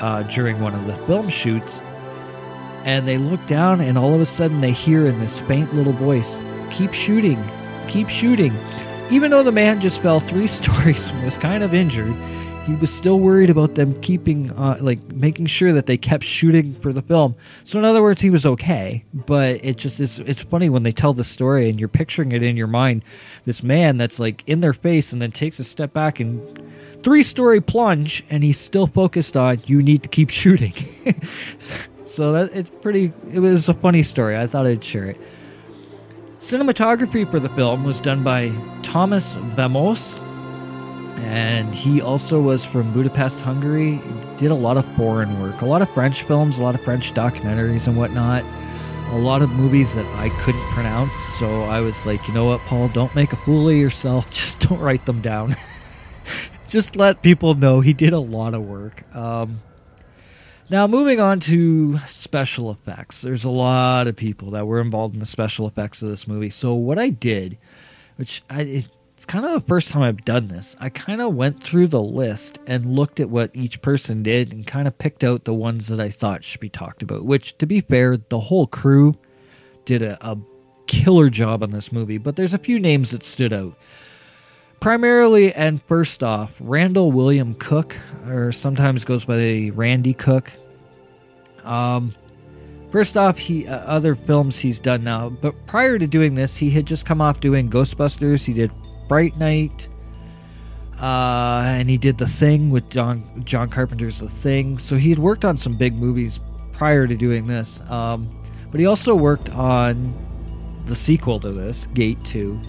uh, during one of the film shoots. And they look down, and all of a sudden they hear in this faint little voice, "Keep shooting, keep shooting." Even though the man just fell three (laughs) stories and was kind of injured, he was still worried about them keeping, uh, like, making sure that they kept shooting for the film. So, in other words, he was okay. But it just is, it's funny when they tell the story and you're picturing it in your mind. This man that's like in their face and then takes a step back and three story plunge, and he's still focused on you need to keep shooting. (laughs) so that it's pretty. It was a funny story. I thought I'd share it. Cinematography for the film was done by Thomas Vamos, and he also was from Budapest, Hungary. He did a lot of foreign work, a lot of French films, a lot of French documentaries and whatnot, a lot of movies that I couldn't pronounce. So I was like, you know what, Paul, don't make a fool of yourself. (laughs) Just don't write them down. (laughs) Just let people know he did a lot of work. Um, now, moving on to special effects. There's a lot of people that were involved in the special effects of this movie. So, what I did, which I, it's kind of the first time I've done this, I kind of went through the list and looked at what each person did and kind of picked out the ones that I thought should be talked about. Which, to be fair, the whole crew did a, a killer job on this movie, but there's a few names that stood out. Primarily and first off, Randall William Cook, or sometimes goes by Randy Cook. Um, first off, he uh, other films he's done now, but prior to doing this, he had just come off doing Ghostbusters. He did Fright Night, uh, and he did The Thing with John John Carpenter's The Thing. So he had worked on some big movies prior to doing this. Um, but he also worked on the sequel to this, Gate Two.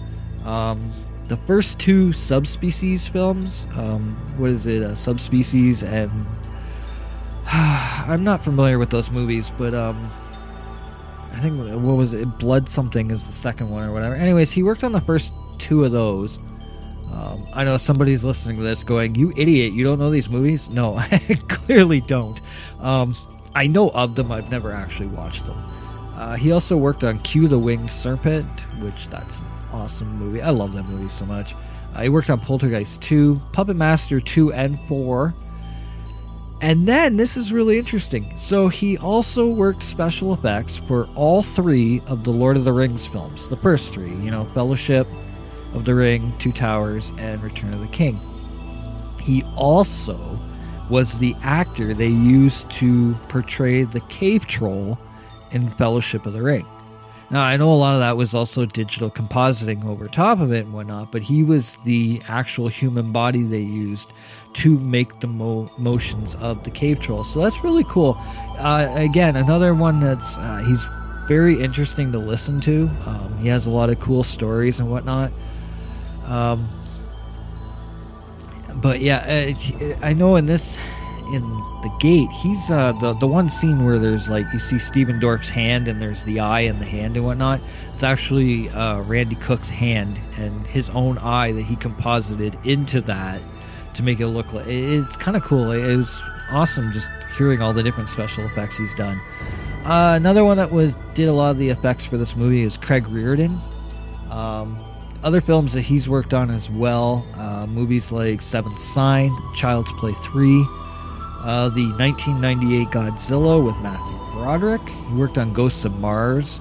Um, the first two subspecies films. Um, what is it? Uh, subspecies and (sighs) I'm not familiar with those movies, but um, I think what was it? Blood something is the second one or whatever. Anyways, he worked on the first two of those. Um, I know somebody's listening to this going, "You idiot! You don't know these movies?" No, (laughs) I clearly don't. Um, I know of them. I've never actually watched them. Uh, he also worked on Q the Winged Serpent, which that's awesome movie. I love that movie so much. Uh, he worked on Poltergeist 2, Puppet Master 2 and 4. And then this is really interesting. So he also worked special effects for all three of the Lord of the Rings films. The first three, you know, Fellowship of the Ring, Two Towers, and Return of the King. He also was the actor they used to portray the cave troll in Fellowship of the Ring. Now, I know a lot of that was also digital compositing over top of it and whatnot, but he was the actual human body they used to make the mo- motions of the cave troll. So that's really cool. Uh, again, another one that's uh, he's very interesting to listen to. Um, he has a lot of cool stories and whatnot. Um, but yeah, uh, I know in this in the gate, he's uh, the the one scene where there's like you see Stephen Dorff's hand and there's the eye and the hand and whatnot. It's actually uh, Randy Cook's hand and his own eye that he composited into that to make it look like it's kind of cool. It was awesome just hearing all the different special effects he's done. Uh, another one that was did a lot of the effects for this movie is Craig Reardon. Um, other films that he's worked on as well, uh, movies like Seventh Sign, Child's Play 3, uh, the 1998 Godzilla with Matthew Broderick. He worked on Ghosts of Mars.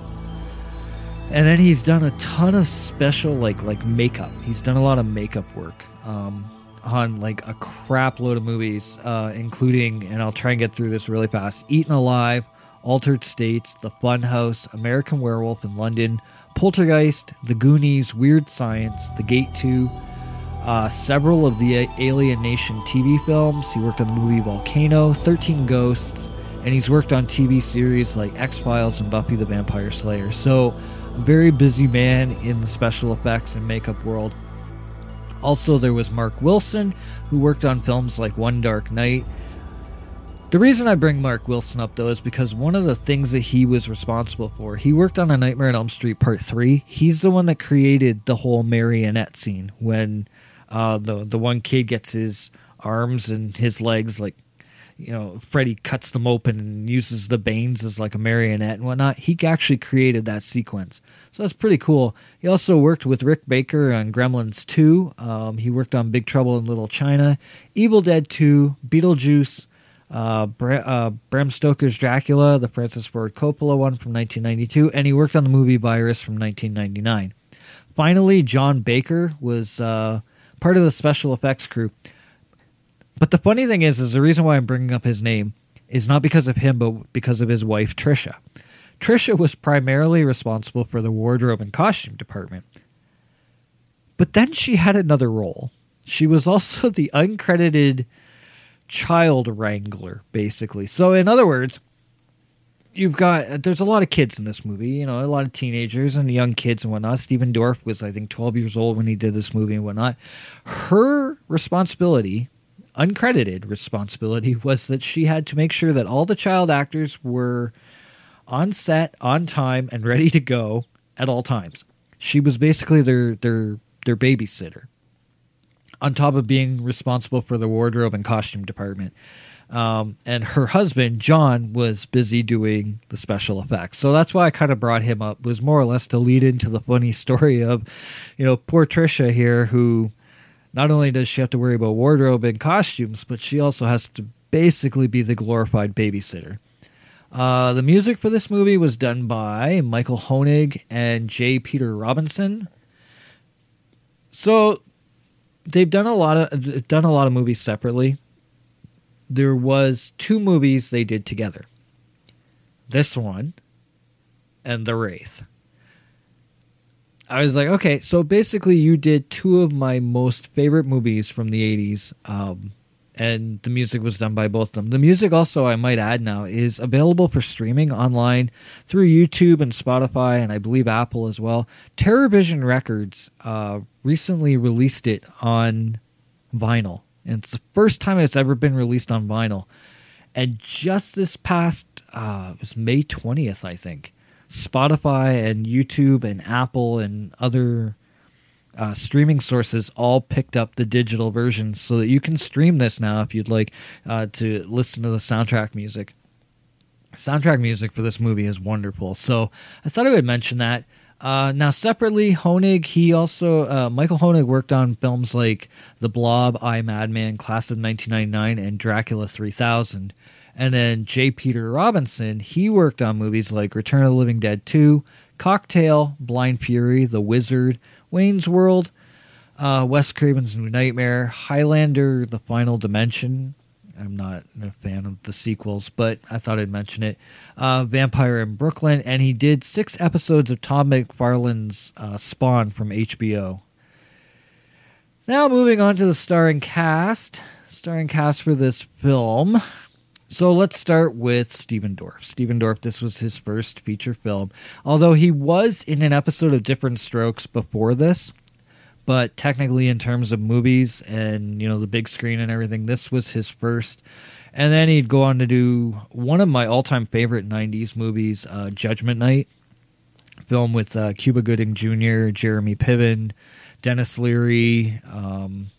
And then he's done a ton of special like like makeup. He's done a lot of makeup work um, on like a crap load of movies, uh, including and I'll try and get through this really fast. Eaten Alive, Altered States, The Funhouse, American Werewolf in London, Poltergeist, The Goonies, Weird Science, The Gate 2, uh, several of the Alien Nation TV films. He worked on the movie Volcano, 13 Ghosts, and he's worked on TV series like X Files and Buffy the Vampire Slayer. So, a very busy man in the special effects and makeup world. Also, there was Mark Wilson, who worked on films like One Dark Night. The reason I bring Mark Wilson up, though, is because one of the things that he was responsible for, he worked on A Nightmare on Elm Street Part 3. He's the one that created the whole marionette scene when uh, the, the one kid gets his arms and his legs, like, you know, Freddy cuts them open and uses the Banes as like a marionette and whatnot. He actually created that sequence. So that's pretty cool. He also worked with Rick Baker on Gremlins 2. Um, he worked on Big Trouble in Little China, Evil Dead 2, Beetlejuice, uh, Bra- uh, Bram Stoker's Dracula, the Francis Ford Coppola one from 1992, and he worked on the movie Virus from 1999. Finally, John Baker was uh, part of the special effects crew. But the funny thing is, is the reason why I'm bringing up his name is not because of him, but because of his wife Trisha. Trisha was primarily responsible for the wardrobe and costume department. But then she had another role. She was also (laughs) the uncredited child wrangler, basically. So, in other words, you've got uh, there's a lot of kids in this movie, you know, a lot of teenagers and young kids and whatnot. Stephen Dorff was, I think, 12 years old when he did this movie and whatnot. Her responsibility, uncredited responsibility, (laughs) was that she had to make sure that all the child actors were on set, on time, and ready to go at all times. She was basically their their their babysitter on top of being responsible for the wardrobe and costume department. Um, and her husband John was busy doing the special effects, so that's why I kind of brought him up. Was more or less to lead into the funny (laughs) story of, you know, poor Trisha here, who not only does she have to worry about wardrobe and costumes, but she also has to basically be the glorified babysitter. Uh, the music for this movie was done by Michael Hoenig and J. Peter Robinson. So they've done a lot of done a lot of movies separately. There was two movies they did together. This one and The Wraith. I was like, okay, so basically you did two of my most favorite movies from the 80s. Um, and the music was done by both of them. The music also, I might add now, is available for streaming online through YouTube and Spotify, and I believe Apple as well. TerrorVision Records uh, recently released it on vinyl, and it's the first time it's ever been released on vinyl. And just this past, uh, it was May twentieth, I think. Spotify and YouTube and Apple and other uh, streaming sources all picked up the digital version so that you can stream this now if you'd like uh, to listen to the soundtrack music. Soundtrack music for this movie is wonderful, so I thought I would mention that. Uh, now, separately, Hoenig, he also, uh, Michael Hoenig worked on films like The Blob, I, Madman, Class of 1999, and Dracula 3000. And then J. Peter Robinson, he worked on movies like Return of the Living Dead 2, Cocktail, Blind Fury, The Wizard, Wayne's World, uh, Wes Craven's New Nightmare, Highlander, The Final Dimension. I'm not a fan of the sequels, but I thought I'd mention it. Uh, Vampire in Brooklyn, and he did six episodes of Tom McFarlane's uh, Spawn from HBO. Now, moving on to the starring cast. Starring cast for this film. So let's start with Stephen Dorff. Stephen Dorff, this was his first feature film. Although he was in an episode of Diff'rent Strokes before this, but technically in terms of movies and, you know, the big screen and everything, this was his first. And then he'd go on to do one of my all-time favorite 90s movies, uh, Judgment Night, film with uh, Cuba Gooding Jr., Jeremy Piven, Denis Leary, um,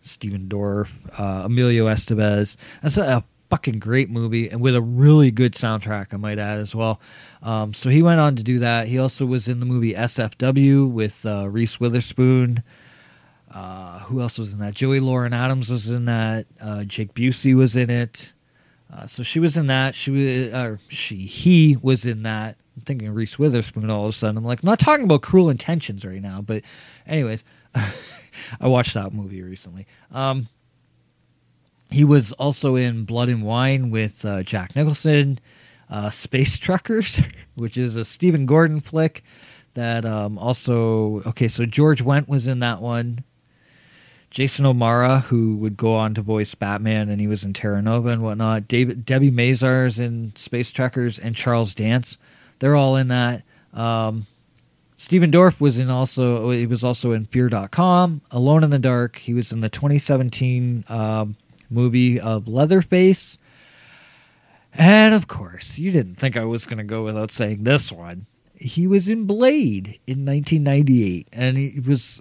Stephen Dorff, uh, Emilio Estevez. That's a fucking great movie and with a really good soundtrack, I might add as well. Um, so he went on to do that. He also was in the movie SFW with uh, Reese Witherspoon. Uh, who else was in that? Joey Lauren Adams was in that. Uh, Jake Busey was in it. Uh, so she was in that. She was, uh, she, he was in that. I'm thinking Reese Witherspoon all of a sudden. I'm like, I'm not talking about Cruel Intentions right now, but, anyways, (laughs) I watched that movie recently. Um, he was also in Blood and Wine with uh, Jack Nicholson, uh, Space Truckers, (laughs) which is a Stephen Gordon flick. That um, also okay. So George Wendt was in that one. Jason O'Mara, who would go on to voice Batman, and he was in Terra Nova and whatnot. David, Debi Mazar's in Space Truckers, and Charles Dance. They're all in that. Um, Stephen Dorff was in also. He was also in Fear.com, Alone in the Dark. He was in the 2017 um, movie of Leatherface. And of course, you didn't think I was going to go without saying this one. He was in Blade in 1998, and he was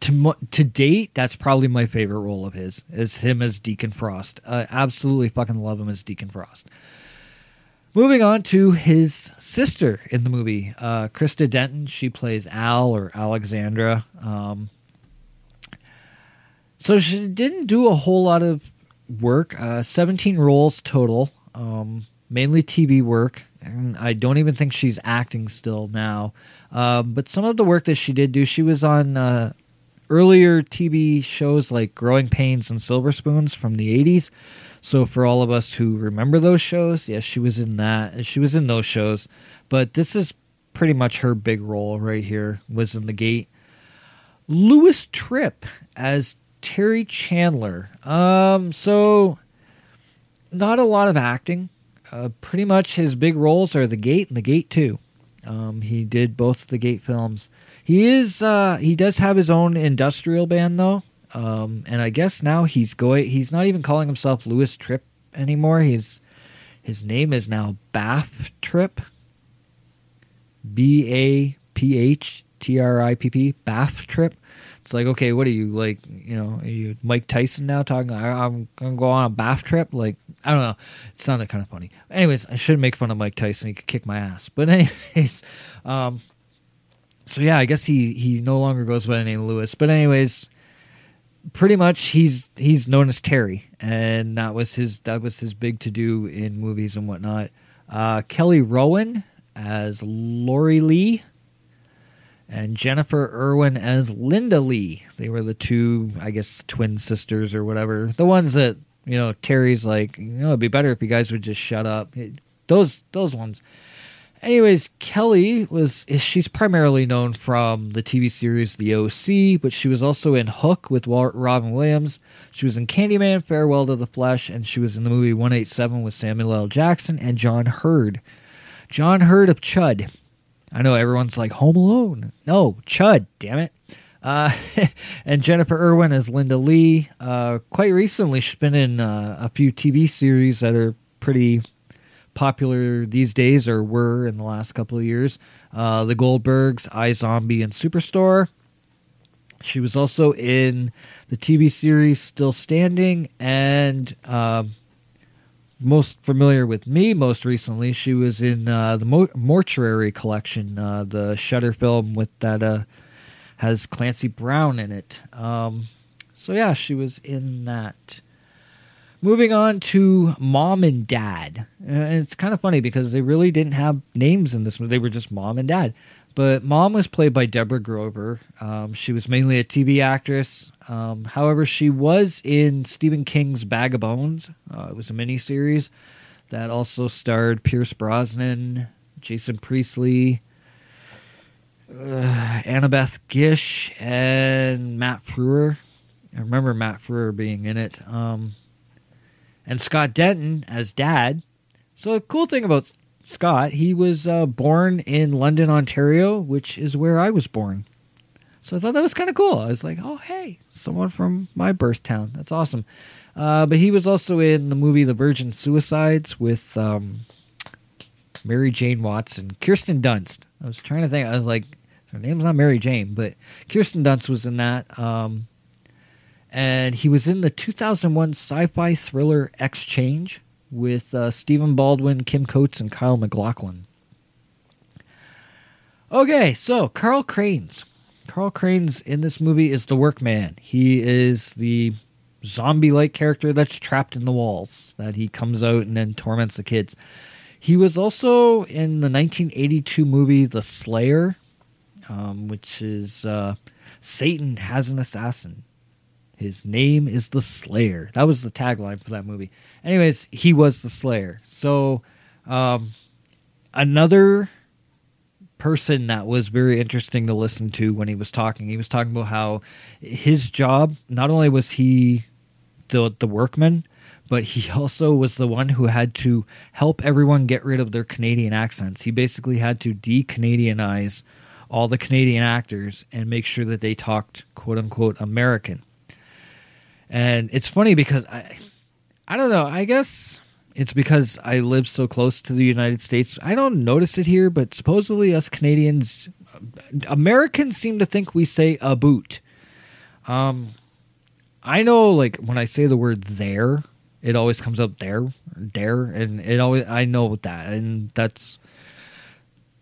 to to date, that's probably my favorite role of his is him as Deacon Frost. Uh, absolutely fucking love him as Deacon Frost. Moving on to his sister in the movie, uh, Christa Denton. She plays Al or Alexandra. Um, so she didn't do a whole lot of work. Uh, 17 roles total, um, mainly TV work. And I don't even think she's acting still now. Um, but some of the work that she did do, she was on uh, earlier TV shows like Growing Pains and Silver Spoons from the 80s. So for all of us who remember those shows, yes, she was in that. She was in those shows. But this is pretty much her big role right here was in The Gate. Louis Tripp as Terry Chandler. Um, so not a lot of acting. Uh, pretty much his big roles are The Gate and The Gate Two. Um, he did both the Gate films. He is uh, he does have his own industrial band though, um, and I guess now he's going. He's not even calling himself Louis Tripp anymore. He's his name is now Bath Trip. B A P H T R I P P Bath Tripp. It's like, okay, what are you like? You know, are you Mike Tyson now talking? I, am gonna go on a bath trip. Like, I don't know. It sounded kind of funny. Anyways, I shouldn't make fun of Mike Tyson. He could kick my ass. (laughs) But anyways, um, so yeah, I guess he he no longer goes by the name Louis. But anyways, pretty much he's he's known as Terry, and that was his that was his big to do in movies and whatnot. Uh, Kelly Rowan as Lori Lee and Jennifer Irwin as Linda Lee. They were the two, I guess, twin sisters or whatever. The ones that you know Terry's like, you know, it'd be better if you guys would just shut up. Those those ones. Anyways, Kelly was she's primarily known from the TV series The OC, but she was also in Hook with Robin Williams. She was in Candyman, Farewell to the Flesh, and she was in the movie 187 with Samuel L. Jackson and John Heard. John Heard of Chud. I know everyone's like Home Alone. No, Chud, damn it. Uh, (laughs) and Jennifer Irwin as Linda Lee. Uh, quite recently, she's been in uh, a few TV series that are pretty popular these days, or were in the last couple of years. Uh, the Goldbergs, iZombie, and Superstore. She was also in the TV series Still Standing and um, most familiar with me most recently, she was in uh, the Mo- Mortuary Collection, uh, the Shudder film with that uh, has Clancy Brown in it. Um, so yeah, she was in that. Moving on to mom and dad, and it's kind of funny because they really didn't have names in this one; they were just mom and dad. But mom was played by Deborah Grover. Um, she was mainly a TV actress. Um, however, she was in Stephen King's Bag of Bones. Uh, it was a miniseries that also starred Pierce Brosnan, Jason Priestley, uh, Annabeth Gish, and Matt Frewer. I remember Matt Frewer being in it. Um, and Scott Denton as dad. So the cool thing about Scott, he was uh, born in London, Ontario, which is where I was born. So I thought that was kind of cool. I was like, oh, hey, someone from my birth town. That's awesome. Uh, but he was also in the movie The Virgin Suicides with um, Mary Jane Watson, Kirsten Dunst. I was trying to think. I was like, her name's not Mary Jane, but Kirsten Dunst was in that. Um, and he was in the 2001 sci fi thriller Exchange with uh, Stephen Baldwin, Kim Coates, and Kyle MacLachlan. Okay, so Carl Kraines. Carl Kraines in this movie is the workman. He is the zombie like character that's trapped in the walls, that he comes out and then torments the kids. He was also in the 1982 movie The Slayer, um, which is uh, Satan has an assassin. His name is the Slayer. That was the tagline for that movie. Anyways, he was the Slayer. So, um, another person that was very interesting to listen to when he was talking. He was talking about how his job not only was he the the workman, but he (laughs) also was the one who had to help everyone get rid of their Canadian accents. He basically had to de-Canadianize all the Canadian actors and make sure that they talked quote unquote American. And it's funny because I I don't know, I guess it's because I live so close to the United States. I don't notice it here, but supposedly us Canadians Americans seem to think we say a boot. Um, I know, like when I say the word "there," it always comes up there, there, and it always I know that, and that's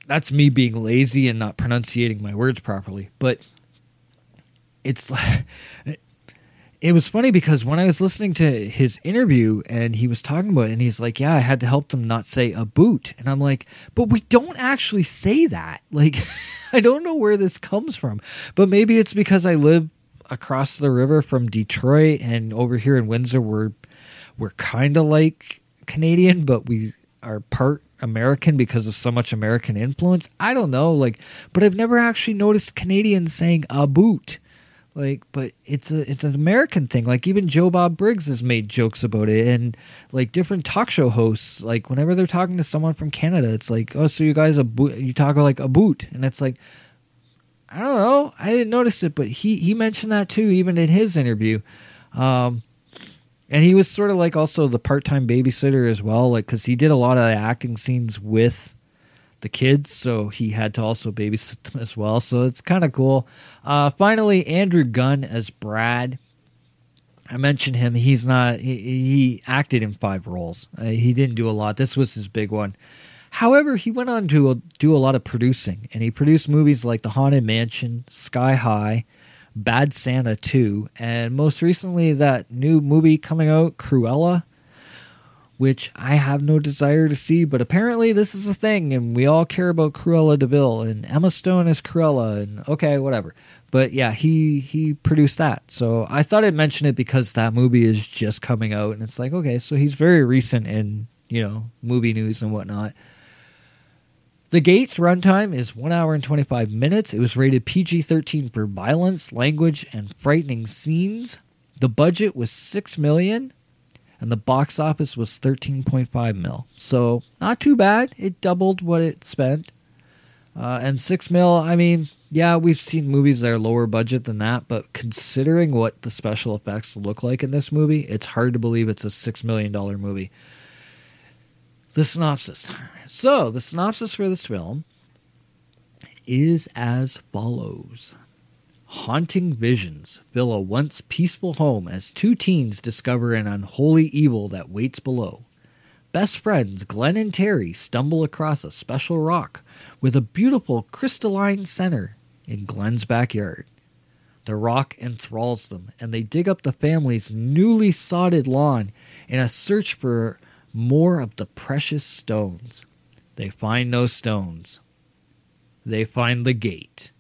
that's me being lazy and not pronunciating my words properly. But it's like it was funny because when I was listening to his interview and he was talking about it, and he's like, "Yeah, I had to help them not say a boot," and I'm like, "But we don't actually say that." (laughs) Like, I don't know where this comes from, but maybe it's because I live across the river from Detroit, and over here in Windsor, we're we're kind of like Canadian, but we are part American because of so much American influence. I don't know, like, but I've never actually noticed Canadians saying a boot. Like, but it's a it's an American thing. Like even Joe Bob Briggs has made jokes about it, and like different talk show hosts, like whenever they're talking to someone from Canada, it's like, oh, so you guys a boot? You talk like a boot, and it's like, I don't know, I didn't notice it, but he he mentioned that too, even in his interview. Um, and he was sort of like also the part-time babysitter as well like because he did a lot of the acting scenes with the kids so he had to also babysit them as well. So it's kind of cool. Uh, finally andrew gunn as brad. I mentioned him. He's not he, he acted in five roles. Uh, he didn't do a lot. This was his big one. However he went on to do a lot of producing and he produced movies like the haunted mansion sky high Bad Santa 2, and most recently that new movie coming out, Cruella, which I have no desire to see, but apparently this is a thing, and we all care about Cruella de Vil, and Emma Stone is Cruella, and okay, whatever. But yeah, he he produced that, so I thought I'd mention it because that movie is just coming out, and it's like okay, so he's very recent in you know movie news and whatnot. The Gates runtime is 1 hour and 25 minutes. It was rated PG 13 for violence, language, and frightening scenes. The budget was 6 million and the box office was 13.5 mil. So, not too bad. It doubled what it spent. Uh, and 6 mil, I mean, yeah, we've seen movies that are lower budget than that, but considering what the special effects look like in this movie, it's hard to believe it's a $6 million movie. The synopsis. So, the synopsis for this film is as follows Haunting visions fill a once peaceful home as two teens discover an unholy evil that waits below. Best friends Glenn and Terry stumble across a special rock with a beautiful crystalline center in Glenn's backyard. The rock enthralls them, and they dig up the family's newly sodded lawn in a search for more of the precious stones. They find no stones. They find the gate,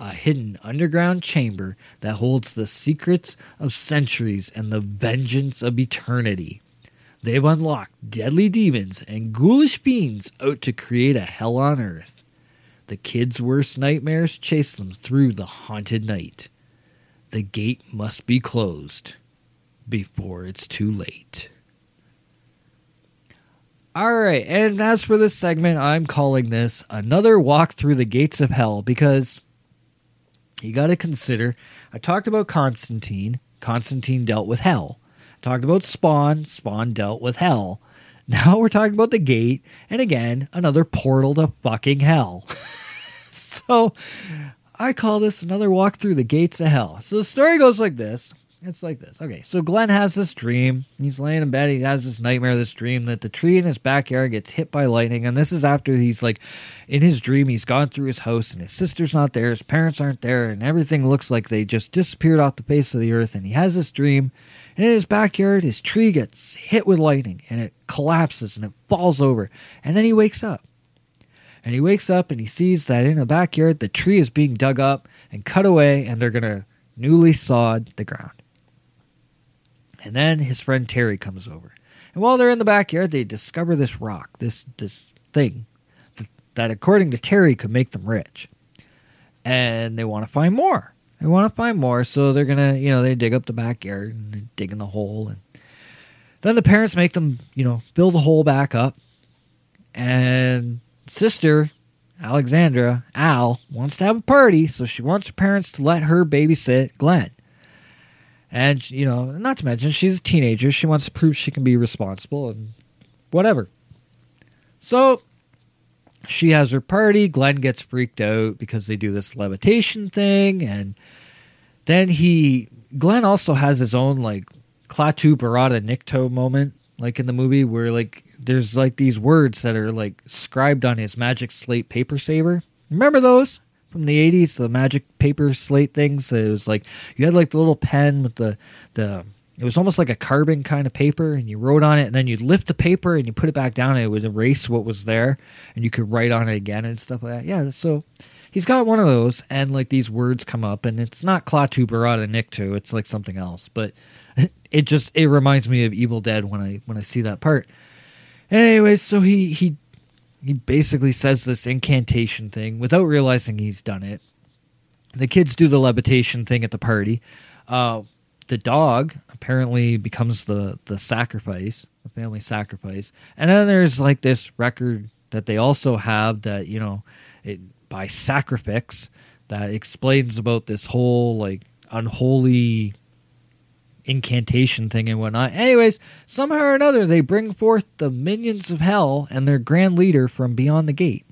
a hidden underground chamber that holds the secrets of centuries and the vengeance of eternity. They've unlocked deadly demons and ghoulish beings out to create a hell on earth. The kids' worst nightmares chase them through the haunted night. The gate must be closed before it's too late. All right, and as for this segment, I'm calling this another walk through the gates of hell because you got to consider. I talked about Constantine. Constantine dealt with hell. I talked about Spawn. Spawn dealt with hell. (laughs) Now we're talking about the gate, and again, another portal to fucking hell. (laughs) so I call this another walk through the gates of hell. So the story goes like this it's like this. Okay, so Glenn has this dream. He's laying in bed. He has this nightmare, this dream that the tree in his backyard gets hit by lightning. And this is after he's like, in his dream, he's gone through his house and his sister's not there, his parents aren't there, and everything looks like they just disappeared off the face of the earth. And he has this dream. And in his backyard, his tree gets hit with lightning and it collapses and it falls over. And then he wakes up. And he wakes up and he sees that in the backyard, the tree is being dug up and cut away, and they're going to newly sod the ground. And then his friend Terry comes over. And while they're in the backyard, they discover this rock, this this thing that, that according to Terry could make them rich. And they want to find more. They want to find more, so they're gonna, you know, they dig up the backyard and dig in the hole, and then the parents make them, you know, fill the hole back up. And sister Alexandra Al wants to have a party, so she wants her parents to let her babysit Glenn. And, you know, not to mention, she's a teenager. She wants to prove she can be responsible and whatever. So she has her party. Glenn gets freaked out because they do this levitation thing. And then he Glenn also has his own like Klaatu Barada Nikto moment, like in the movie where like there's like these words that are like scribed on his magic slate paper saver. Remember those from the 80s, the magic paper slate things? It was like you had like the little pen with the the it was almost like a carbon kind of paper and you wrote on it and then you'd lift the paper and you put it back down and it would erase what was there and you could write on it again and stuff like that. Yeah, so he's got one of those and like these words come up and it's not Klaatu Barada Nikto, it's like something else. But (laughs) it just it reminds me of Evil Dead when I when I see that part. Anyways, so he he he basically says this incantation thing without realizing he's done it. The kids do the levitation thing at the party. Uh, the dog apparently becomes the the sacrifice, the family sacrifice. And then there's like this record that they also have that you know, it, by sacrifice that explains about this whole like unholy incantation thing and whatnot. Anyways, somehow or another, they bring forth the minions of hell and their grand leader from beyond the gate.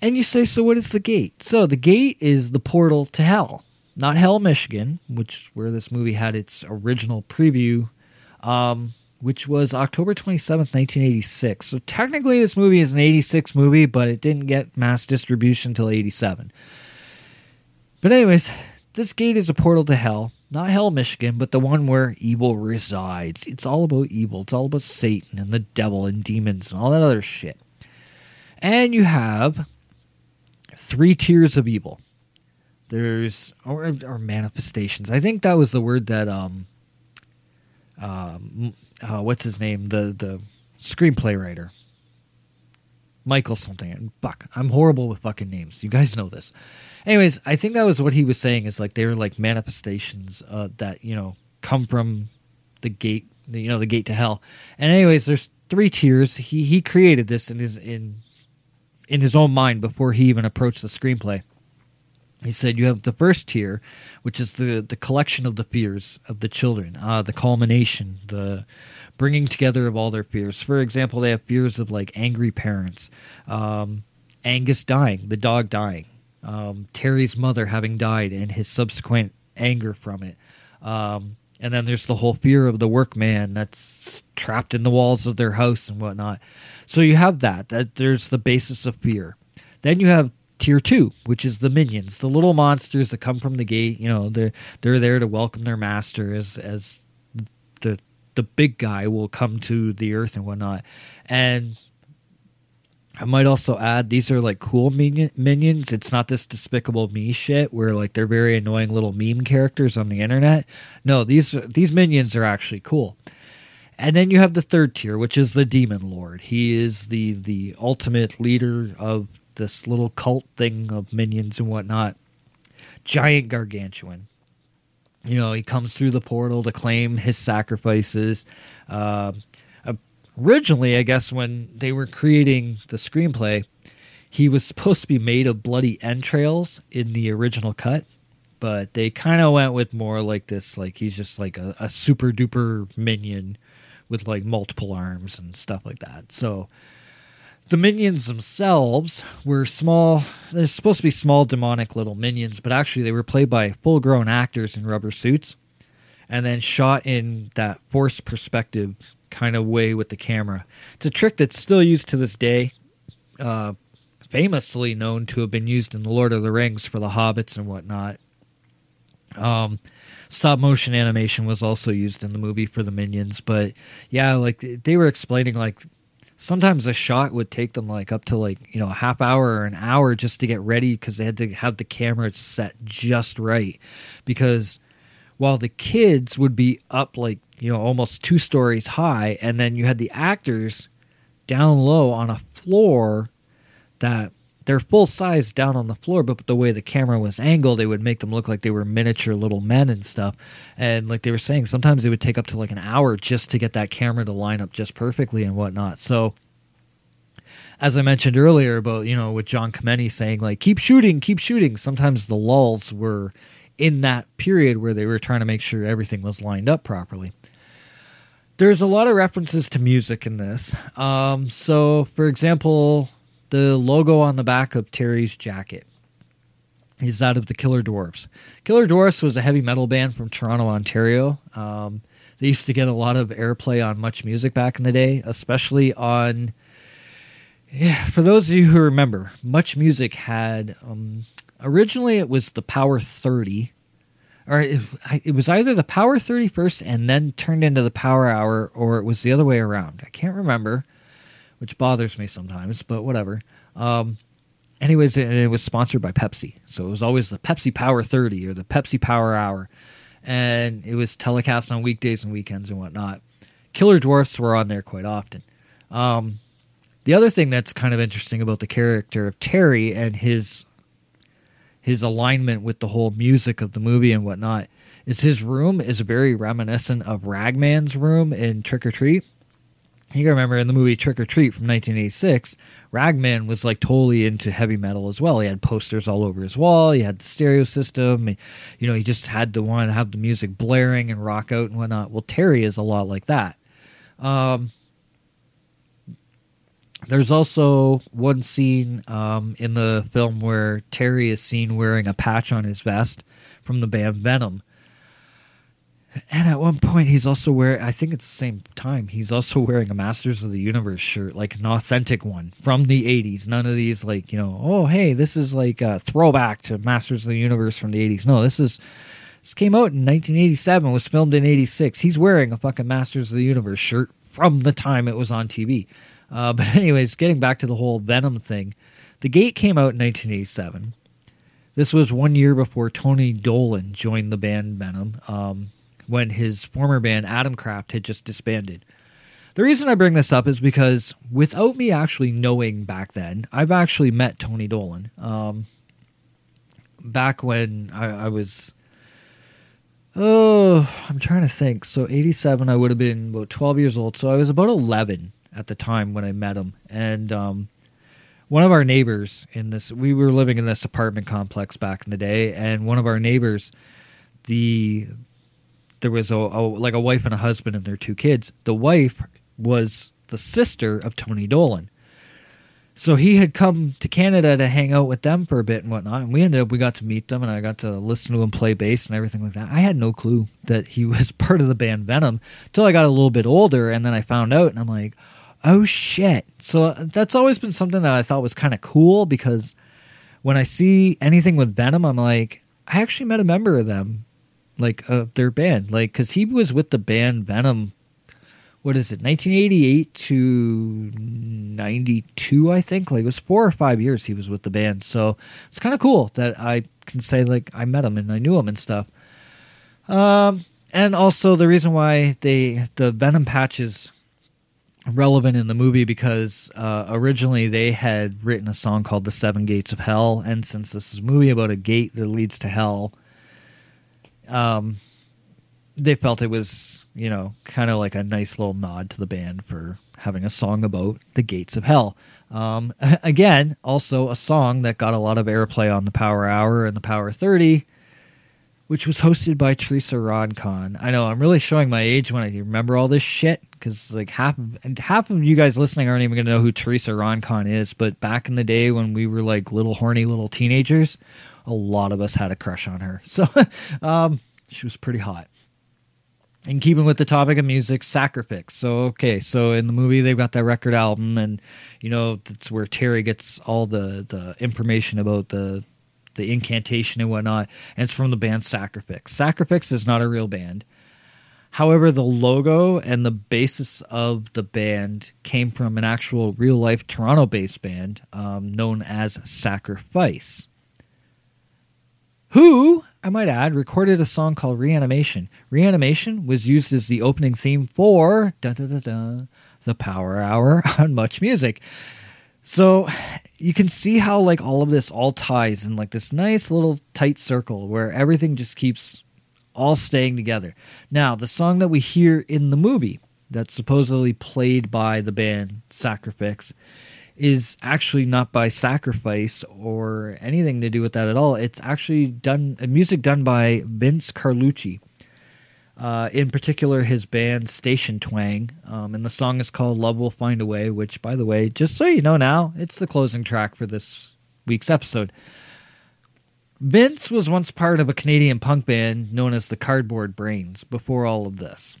And you say, so what is the gate? So the gate is the portal to hell, not Hell, Michigan, which where this movie had its original preview, um, which was October twenty seventh, nineteen eighty six. So technically, this movie is an eighty six movie, but it didn't get mass distribution until eighty seven. But anyways, this gate is a portal to hell not hell michigan but the one where evil resides. It's all about evil. It's all about satan and the devil and demons and all that other shit. And you have three tiers of evil. There's or, or manifestations. I think that was the word that um um uh, what's his name? The the screenplay writer michael something. Fuck i'm horrible with fucking names. You guys know this. Anyways i think that was what he was saying is like they're like manifestations uh, that you know come from the gate you know the gate to hell. And anyways there's three tiers. He he created this in his in in his own mind before he even approached the screenplay. He said you have the first tier which is the the collection of the fears of the children. Uh, the culmination the bringing together of all their fears for example they have fears of like angry parents um, angus dying the dog dying um, Terry's mother having died and his subsequent anger from it. Um, and then there's the whole fear of the workman that's trapped in the walls of their house and whatnot. So you have that. That there's the basis of fear. Then you have tier two, which is the minions, the little monsters that come from the gate. You know, they're they're there to welcome their master as as the big guy will come to the earth and whatnot. And I might also add these are like cool minion, minions. It's not this despicable me shit where like they're very annoying little meme characters on the internet. No, these these minions are actually cool. And then you have the third tier, which is the demon lord. He is the the ultimate leader of this little cult thing of minions and whatnot. Giant gargantuan. You know, he comes through the portal to claim his sacrifices. Uh, originally, I guess, when they were creating the screenplay, he was supposed to be made of bloody entrails in the original cut, but they kind of went with more like this, like he's just like a, a super duper minion with like multiple arms and stuff like that. So the minions themselves were small. They're supposed to be small demonic little minions, but actually they were played by full grown actors in rubber suits and then shot in that forced perspective kind of way with the camera. It's a trick that's still used to this day, uh, famously known to have been used in The Lord of the Rings for the hobbits and whatnot. Um, stop motion animation was also used in the movie for the minions, but yeah, like they were explaining, like sometimes a shot would take them like up to like you know a half hour or an hour just to get ready because they had to have the camera set just right. Because while the kids would be up like you know almost two stories high and then you had the actors down low on a floor that they're full size down on the floor but the way the camera was angled it would make them look like they were miniature little men and stuff and like they were saying sometimes it would take up to like an hour just to get that camera to line up just perfectly and whatnot so as I mentioned earlier about you know with John Kemeny saying like keep shooting, keep shooting. Sometimes the lulls were in that period where they were trying to make sure everything was lined up properly. There's a lot of references to music in this. Um, so, for example, the logo on the back of Terry's jacket. is that of the Killer Dwarfs. Killer Dwarfs was a heavy metal band from Toronto, Ontario. Um, they used to get a lot of airplay on Much Music back in the day, especially on. Yeah, for those of you who remember, Much Music had um, originally it was the Power 30, or it, it was either the Power Thirty first and then turned into the Power Hour, or it was the other way around. I can't remember, which bothers me sometimes, but whatever. Um, anyways, it, it was sponsored by Pepsi, so it was always the Pepsi Power 30 or the Pepsi Power Hour, and it was telecast on weekdays and weekends and whatnot. Killer Dwarfs were on there quite often. Um, the other thing that's kind of interesting about the character of Terry and his his alignment with the whole music of the movie and whatnot is his room is very reminiscent of Ragman's room in Trick or Treat. You can remember in the movie Trick or Treat from 1986, Ragman was like totally into heavy metal as well. He had posters all over his wall. He had the stereo system. He, you know, he just had to want to have the music blaring and rock out and whatnot. Well, Terry is a lot like that. Um, there's also one scene um, in the film where Terry is seen wearing a patch on his vest from the band Venom. And at one point, he's also wearing, I think it's the same time, he's also wearing a Masters of the Universe shirt, like an authentic one from the 80s. None of these, like, you know, oh, hey, this is like a throwback to Masters of the Universe from the 80s. No, this is, this came out in 1987, was filmed in 86. He's wearing a fucking Masters of the Universe shirt from the time it was on TV. Uh, (laughs) but, anyways, getting back to the whole Venom thing, The Gate came out in 1987. This was one year before Tony Dolan joined the band Venom. Um, when his former band Atomkraft had just disbanded. The reason I bring this up is because without me actually knowing back then, I've actually met Tony Dolan. Um, back when I, I, was, oh, I'm trying to think. So 87, I would have been about 12 years old. So I was about 11 at the time when I met him. And um, one of our neighbors in this, we were living in this apartment complex back in the day, and one of our neighbors, the there was a, a, like a wife and a husband and their two kids. The wife was the sister of Tony Dolan. So he had come to Canada to hang out with them for a bit and whatnot, and we ended up we got to meet them, and I got to listen to him play bass and everything like that. I had no clue that he (laughs) was part of the band Venom until I got a little bit older, and then I found out, and I'm like, oh shit! So uh, that's always been something that I thought was kind of cool because when I see anything with Venom, I'm like, I actually met a member of them like uh, their band, like because he was with the band Venom. What is it, 1988 to 92? I think like it was four or five years he was with the band. So it's kind of cool that I can say like I met him and I knew him and stuff. Um, and also the reason why they the Venom patches relevant in the movie because uh, originally they had written a song called "The Seven Gates of Hell," and since this is a movie about a gate that leads to hell, um, they felt it was you know kind of like a nice little nod to the band for having a song about the gates of hell. Um, (laughs) again, also a song that got a lot of airplay on the Power Hour and the Power Thirty, which was hosted by Teresa Roncon. I know I'm really showing my age when I remember all this shit because like half of and half of you guys listening aren't even gonna know who Teresa Roncon is. But back in the day when we were like little horny little teenagers, a lot of us had a crush on her. (laughs) So um, she was pretty hot. In keeping with the topic of music, Sacrifyx. So okay, so in the movie they've got that record album, and you know that's where Terry gets all the the information about the the incantation and whatnot, and it's from the band Sacrifyx. Sacrifyx is not a real band. However, the logo and the basis of the band came from an actual real life Toronto based band um, known as Sacrifice who, I might add, recorded a song called Reanimation. Reanimation was used as the opening theme for da, da, da, da, the Power Hour (laughs) on Much Music. So you can see how like all of this all ties in like this nice little tight circle where everything just keeps all staying together. Now, the song that we hear in the movie that's supposedly played by the band Sacrifyx is actually not by sacrifice or anything to do with that at all. It's actually done music done by Vince Carlucci. Uh, in particular, his band Station Twang, um, and the song is called "Love Will Find a Way." Which, by the way, just so you know now, it's the closing track for this week's episode. Vince was once part of a Canadian punk band known as the Cardboard Brains before all of this.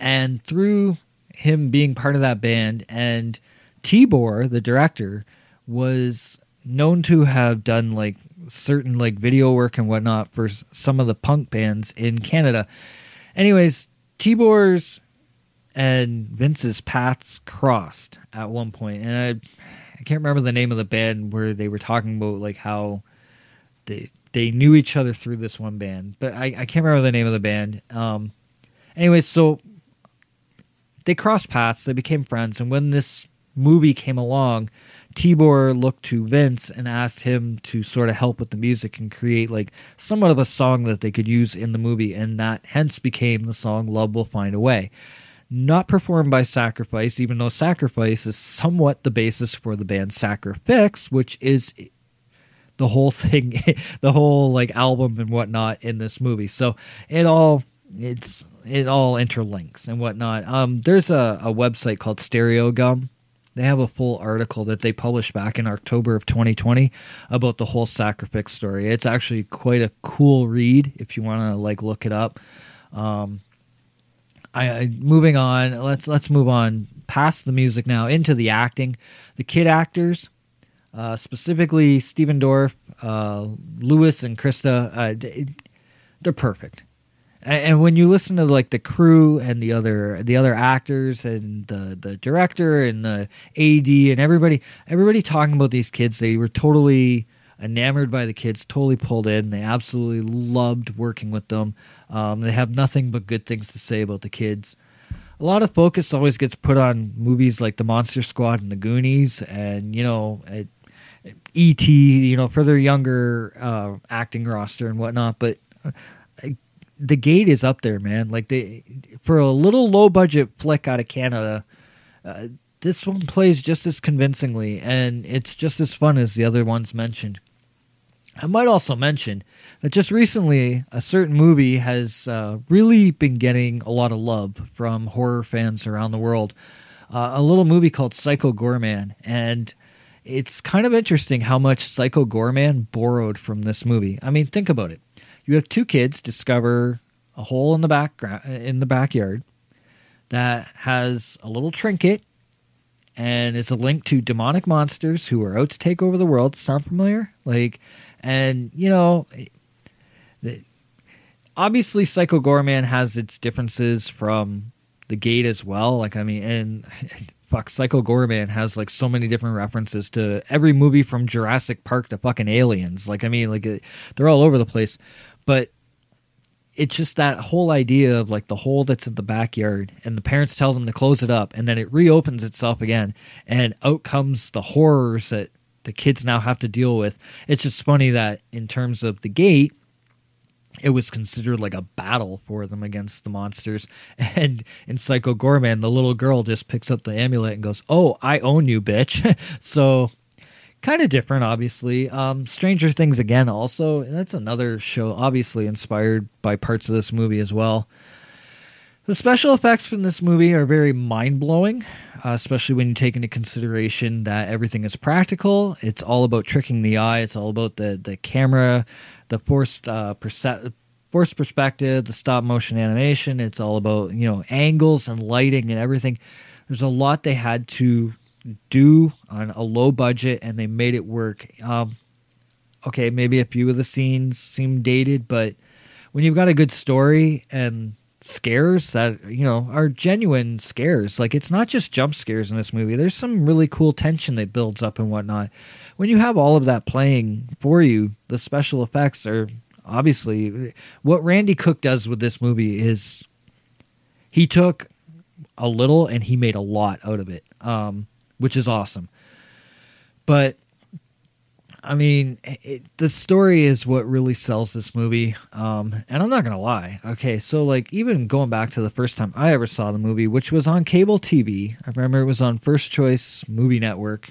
And through him being part of that band and Tibor, the director, was known to have done like certain like video work and whatnot for some of the punk bands in Canada. Anyways, Tibor's and Vince's paths crossed at one point, and I, I can't remember the name of the band where they were talking about like how they they knew each other through this one band, but I, I can't remember the name of the band. Um, anyways, so they crossed paths, they became friends, and when this movie came along, Tibor looked to Vince and asked him to sort of help with the music and create like somewhat of a song that they could use in the movie, and that hence became the song "Love Will Find a Way." Not performed by Sacrifice, even though Sacrifice is somewhat the basis for the band Sacrifyx, which is the whole thing, (laughs) the whole like album and whatnot in this movie. So it all it's it all interlinks and whatnot. Um, there's a, a website called Stereo Gum. They have a full article that they published back in October of 2020 about the whole Sacrifyx story. It's actually quite a cool read if you want to like look it up. Um, I, I moving on. Let's let's move on past the music now into the acting. The kid actors, uh, specifically Stephen Dorff, uh, Louis, and Christa, uh, they're perfect. And when you listen to like the crew and the other the other actors and the the director and the AD and everybody everybody talking about these kids, they were totally enamored by the kids, totally pulled in. They absolutely loved working with them. Um, they have nothing but good things to say about the kids. A lot of focus always gets put on movies like The Monster Squad and The Goonies, and you know, it, E.T. You know, for their younger uh, acting roster and whatnot. But uh, the gate is up there, man. Like they, for a little low budget flick out of Canada, uh, this one plays just as convincingly, and it's just as fun as the other ones mentioned. I might also mention that just recently, a certain movie has uh, really been getting a lot of love from horror fans around the world. Uh, a little movie called Psycho Goreman, and it's kind of interesting how much Psycho Goreman borrowed from this movie. I mean, think about it. You have two kids discover a hole in the back in the backyard that has a little trinket and it's a link to demonic monsters who are out to take over the world. Sound familiar? Like, and you know, obviously, Psycho Goreman has its differences from the Gate as well. Like, I mean, and (laughs) fuck, Psycho Goreman has like so many different references to every movie from Jurassic Park to fucking Aliens. Like, I mean, like uh, they're all over the place, but it's just that whole idea of like the hole that's in the backyard and the parents tell them to close it up and then it reopens itself again and out comes the horrors that the kids now have to deal with. It's just funny that in terms of the gate it was considered like a battle for them against the monsters. (laughs) And in psycho goreman the little girl just picks up the amulet and goes oh i own you bitch. (laughs) So kind of different obviously. Um stranger things again also that's another show obviously inspired by parts of this movie as well. The special effects from this movie are very mind-blowing uh, especially when you take into consideration that everything is practical. It's all about tricking the eye. It's all about the the camera the forced uh forced perspective the stop motion animation. It's all about you know angles and lighting and everything. There's a lot they had to do on a low budget and they made it work. Um, okay, maybe a few of the scenes seem dated, but when you've got a good story and scares that you know are genuine scares, like it's not just jump scares in this movie. There's some really cool tension that builds up and whatnot. When you have all of that playing for you, the special effects are obviously what Randy Cook does with this movie is he took a little and he made a lot out of it. Um, which is awesome. But I mean, it, the story is what really sells this movie. Um, and I'm not gonna lie. Okay, so like even going back to the first time I ever saw the movie, which was on cable TV. I remember it was on First Choice Movie Network.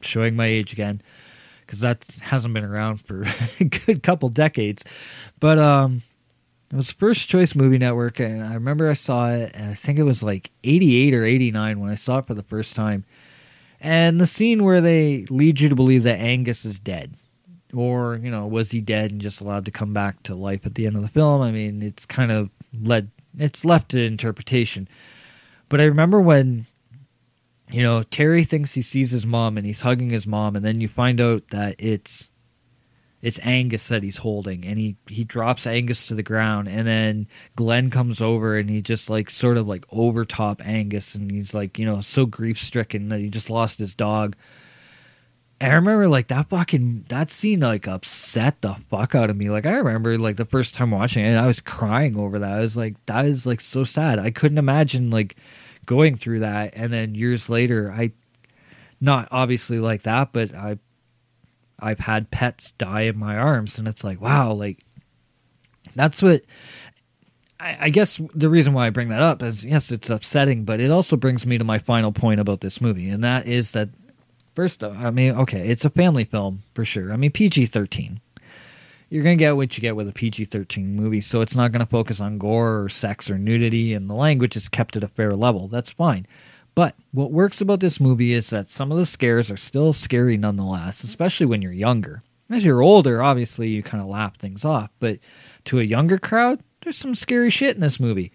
Showing my age again, because that hasn't been around for (laughs) a good couple decades. But um, it was First Choice Movie Network, and I remember I saw it. And I think it was like '88 or '89 when I saw it for the first time and the scene where they lead you to believe that Angus is dead. or you know was he dead and just allowed to come back to life at the end of the film i mean it's kind of led it's left to interpretation but i remember when you know terry thinks he sees his mom and he's hugging his mom and then you find out that it's it's angus that he's holding and he he drops angus to the ground and then glenn comes over and he just like sort of like overtop angus and he's like you know so grief stricken that he just lost his dog I remember like that fucking that scene like upset the fuck out of me. Like I remember like the first time watching it, I was crying over that. I was like, that is like so sad. I couldn't imagine like going through that, and then years later, I not obviously like that, but I I've had pets die in my arms, and it's like wow, like that's what. I, I guess the reason why I bring that up is yes, it's upsetting, but it also brings me to my final point about this movie, and that is that First, I mean, okay, it's a family film for sure. I mean, PG 13. You're going to get what you get with a PG 13 movie, so it's not going to focus on gore or sex or nudity, and the language is kept at a fair level. That's fine. But what works about this movie is that some of the scares are still scary nonetheless, especially when you're younger. As you're older, obviously, you kind of laugh things off, but to a younger crowd, there's some scary shit in this movie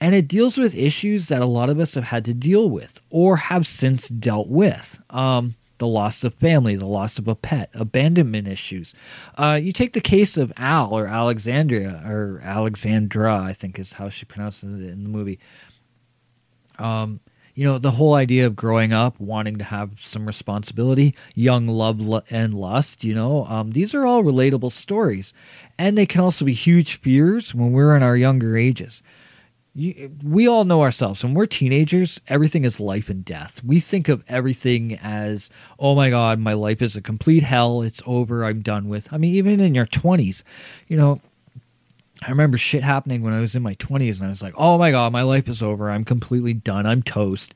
and it deals with issues that a lot of us have had to deal with or have since dealt with. Um, the loss of family, the loss of a pet, abandonment issues. Uh, you take the case of Al or Alexandria or Alexandra, I think is how she pronounces it in the movie. Um, you know, the whole idea of growing up, wanting to have some responsibility, young love and lust, you know, um, these are all relatable stories. And they can also be huge fears when we're in our younger ages. You, we all know ourselves. When we're teenagers everything is life and death. We think of everything as oh my god my life is a complete hell. It's over. I'm done with. I mean even in your 20s you know i remember shit happening when i was in my 20s and i was like oh my god my life is over. I'm completely done. I'm toast.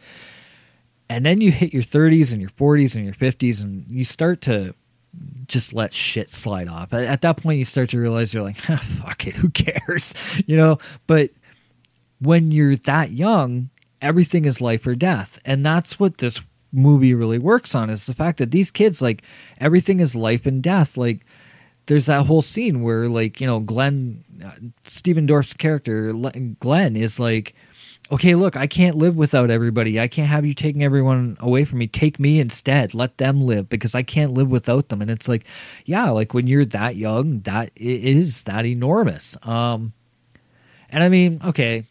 And then you hit your 30s and your 40s and your 50s and you start to just let shit slide off. At, at that point you start to realize you're like ah, fuck it who (laughs) cares? (laughs) You know? But when you're that young, everything is life or death. And that's what this movie really works on is the fact that these kids like everything is life and death. Like there's that whole scene where like, you know, Glenn uh, Stephen Dorff's character Glenn is like okay, look, I can't live without everybody. I can't have you taking everyone away from me. Take me instead. Let them live because I can't live without them. And it's like, yeah, like when you're that young, that is that enormous. Um, and I mean, okay,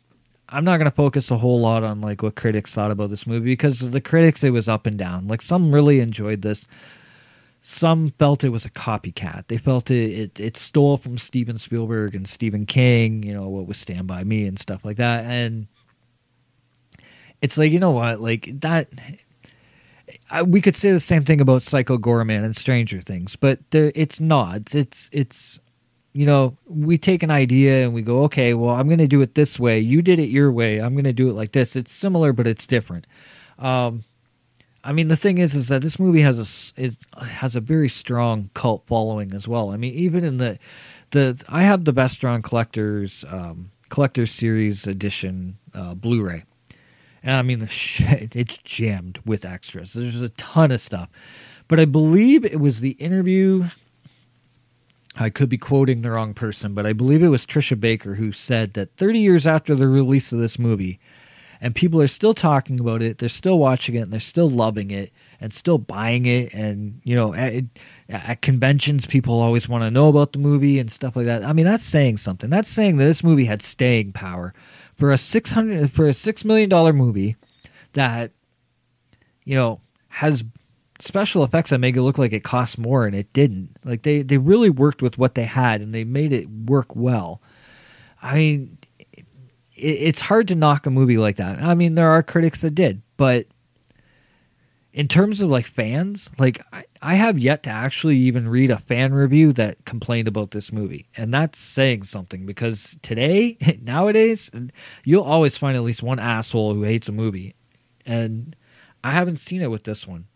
I'm not going to focus a whole lot on like what critics thought about this movie because the critics it was up and down. Like some really enjoyed this. Some felt it was a copycat. They felt it, it it stole from Steven Spielberg and Stephen King, you know, what was Stand By Me and stuff like that. And it's like, you know what? Like that I, we could say the same thing about Psycho Goreman and Stranger Things, but there, it's not. It's it's you know, we take an idea and we go, okay, well, I'm going to do it this way. You did it your way. I'm going to do it like this. It's similar, but it's different. Um, I mean, the thing is, is that this movie has a it has a very strong cult following as well. I mean, even in the the I have the best strong collectors um, collector series edition uh, Blu-ray, and I mean the shit (laughs) it's jammed with extras. There's a ton of stuff, but I believe it was the interview I could be quoting the wrong person, but I believe it was Tricia Baker who said that 30 years after the release of this movie, and people are still talking about it, they're still watching it, and they're still loving it, and still buying it. And, you know, at, at conventions, people always want to know about the movie and stuff like that. I mean, that's saying something. That's saying that this movie had staying power. For a 600 for a $6 million movie that, you know, has special effects that make it look like it cost more and it didn't. Like they they really worked with what they had and they made it work well. I mean, it's hard to knock a movie like that. I mean, there are critics that did, but in terms of like fans, like I, I have yet to actually even read a fan review that complained about this movie, and that's saying something because today, (laughs) nowadays, you'll always find at least one asshole who hates a movie, and I haven't seen it with this one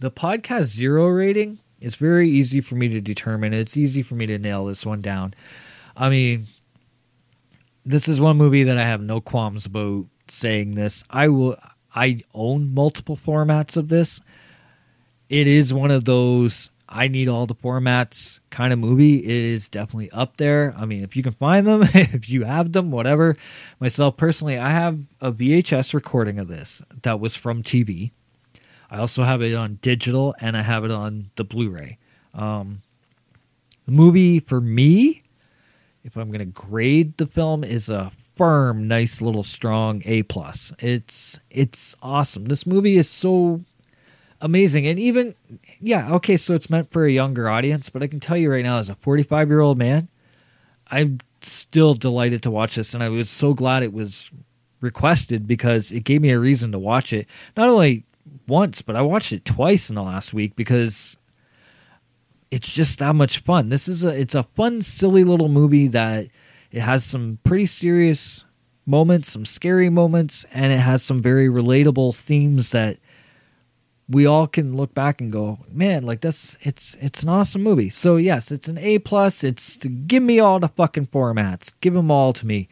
the podcast zero rating is very easy for me to determine. It's easy for me to nail this one down. I mean, this is one movie that I have no qualms about saying this. I will. I own multiple formats of this. It is one of those. I need all the formats kind of movie. It is definitely up there. I mean, if you can find them, (laughs) if you have them, whatever. Myself personally, I have a VHS recording of this that was from TV. I also have it on digital and I have it on the Blu-ray. Um, the movie for me, if I'm going to grade the film, is a firm, nice little strong A plus. It's it's awesome. This movie is so amazing, and even yeah, okay, so it's meant for a younger audience, but I can tell you right now, as a 45 year old man, I'm still delighted to watch this, and I was so glad it was requested because it gave me a reason to watch it. Not only once, but I watched it twice in the last week because it's just that much fun. This is a it's a fun, silly little movie that it has some pretty serious moments, some scary moments, and it has some very relatable themes that we all can look back and go, man, like that's it's it's an awesome movie. So yes, it's an A plus. It's give me all the fucking formats, give them all to me.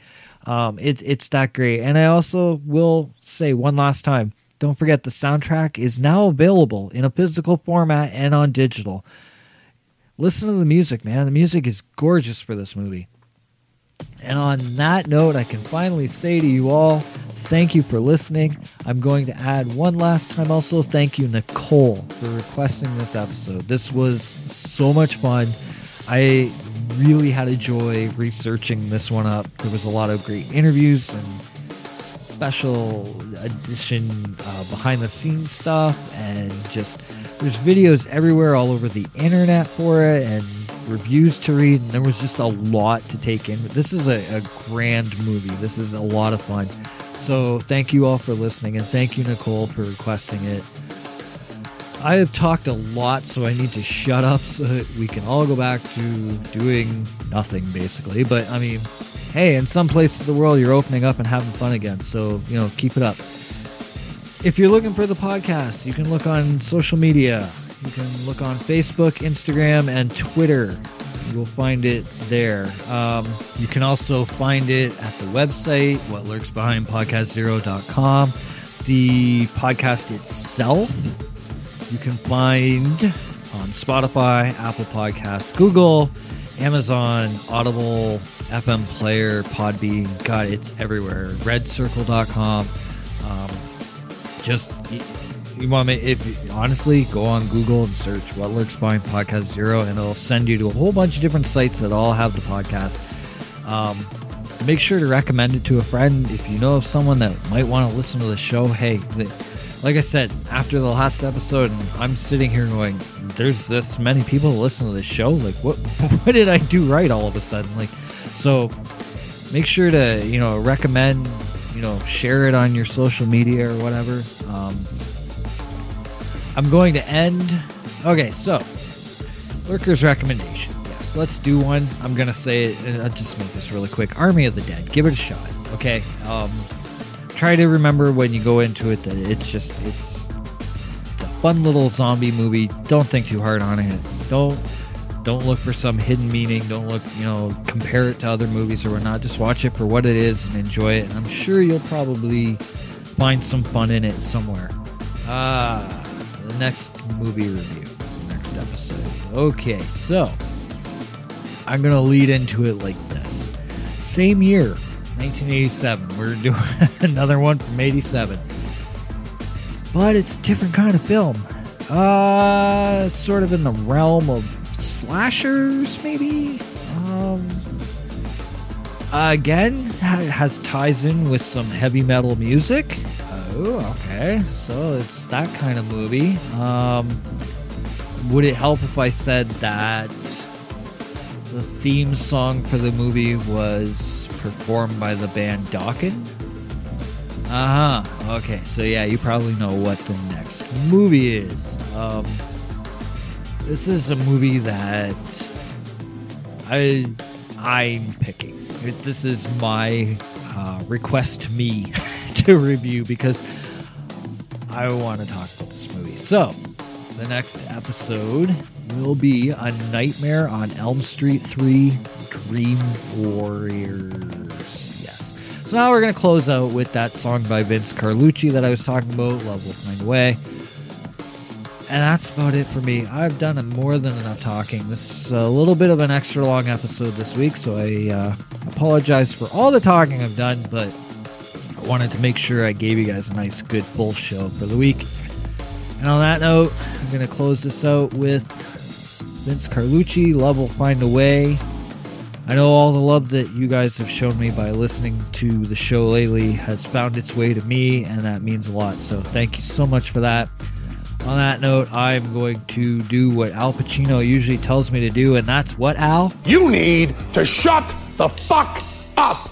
Um, it, it's that great. And I also will say one last time, don't forget the soundtrack is now available in a physical format and on digital. Listen to the music, man. The music is gorgeous for this movie. And on that note, I can finally say to you all, thank you for listening. I'm going to add one last time also, thank you, Nicole, for requesting this episode. This was so much fun. I really had a joy researching this one up. There was a lot of great interviews and special edition uh, behind the scenes stuff, and just there's videos everywhere all over the internet for it, and reviews to read. And there was just a lot to take in. This is a, a grand movie. This is a lot of fun. So thank you all for listening, and thank you, Nicole, for requesting it. I have talked a lot, so I need to shut up so that we can all go back to doing nothing, basically. But I mean, hey, in some places of the world, you're opening up and having fun again. So, you know, keep it up. If you're looking for the podcast, you can look on social media. You can look on Facebook, Instagram, and Twitter. You will find it there. Um, you can also find it at the website, what lurks behind podcast0.com. The podcast itself, you can find on Spotify, Apple Podcasts, Google, Amazon, Audible, FM Player, Podbean. God, it's everywhere. RedCircle.com. Um, just you want me if honestly go on Google and search "What Lurks Behind Podcast Zero, and it'll send you to a whole bunch of different sites that all have the podcast. Um, make sure to recommend it to a friend if you know of someone that might want to listen to the show. Hey, the, like I said, after the last episode, I'm sitting here going, "There's this many people to listen to this show. Like, what (laughs) what did I do right all of a sudden? Like, so make sure to you know recommend, you know, share it on your social media or whatever. Um, I'm going to end. Okay, so Lurker's recommendation. Yes, let's do one. I'm gonna say it. and I'll just make this really quick. Army of the Dead. Give it a shot. Okay. Um, try to remember when you go into it that it's just it's it's a fun little zombie movie. Don't think too hard on it. Don't don't look for some hidden meaning. Don't look, you know, compare it to other movies or whatnot. Just watch it for what it is and enjoy it. And I'm sure you'll probably find some fun in it somewhere. Ah the next movie review, next episode. Okay, so I'm gonna lead into it like this. Same year, 1987. We're (laughs) doing another one from '87, but it's a different kind of film. Uh, sort of in the realm of slashers, maybe. Um, again, has ties in with some heavy metal music. Oh, okay. So it's that kind of movie. Um, would it help if I said that the theme song for the movie was performed by the band Dokken? Uh huh. Okay, so yeah, you probably know what the next movie is. Um, this is a movie that I I'm picking. This is my uh, request to me (laughs) to review because I want to talk about this movie. So, the next episode will be A Nightmare on Elm Street 3 Dream Warriors. Yes. So now we're going to close out with that song by Vince Carlucci that I was talking about, Love Will Find a Way. And that's about it for me. I've done more than enough talking. This is a little bit of an extra long episode this week, so I uh, apologize for all the talking I've done, but I wanted to make sure I gave you guys a nice, good, full show for the week. And on that note, I'm going to close this out with Vince Carlucci, Love Will Find a Way. I know all the love that you guys have shown me by listening to the show lately has found its way to me, and that means a lot. So thank you so much for that. On that note, I'm going to do what Al Pacino usually tells me to do, and that's what, Al? You need to shut the fuck up.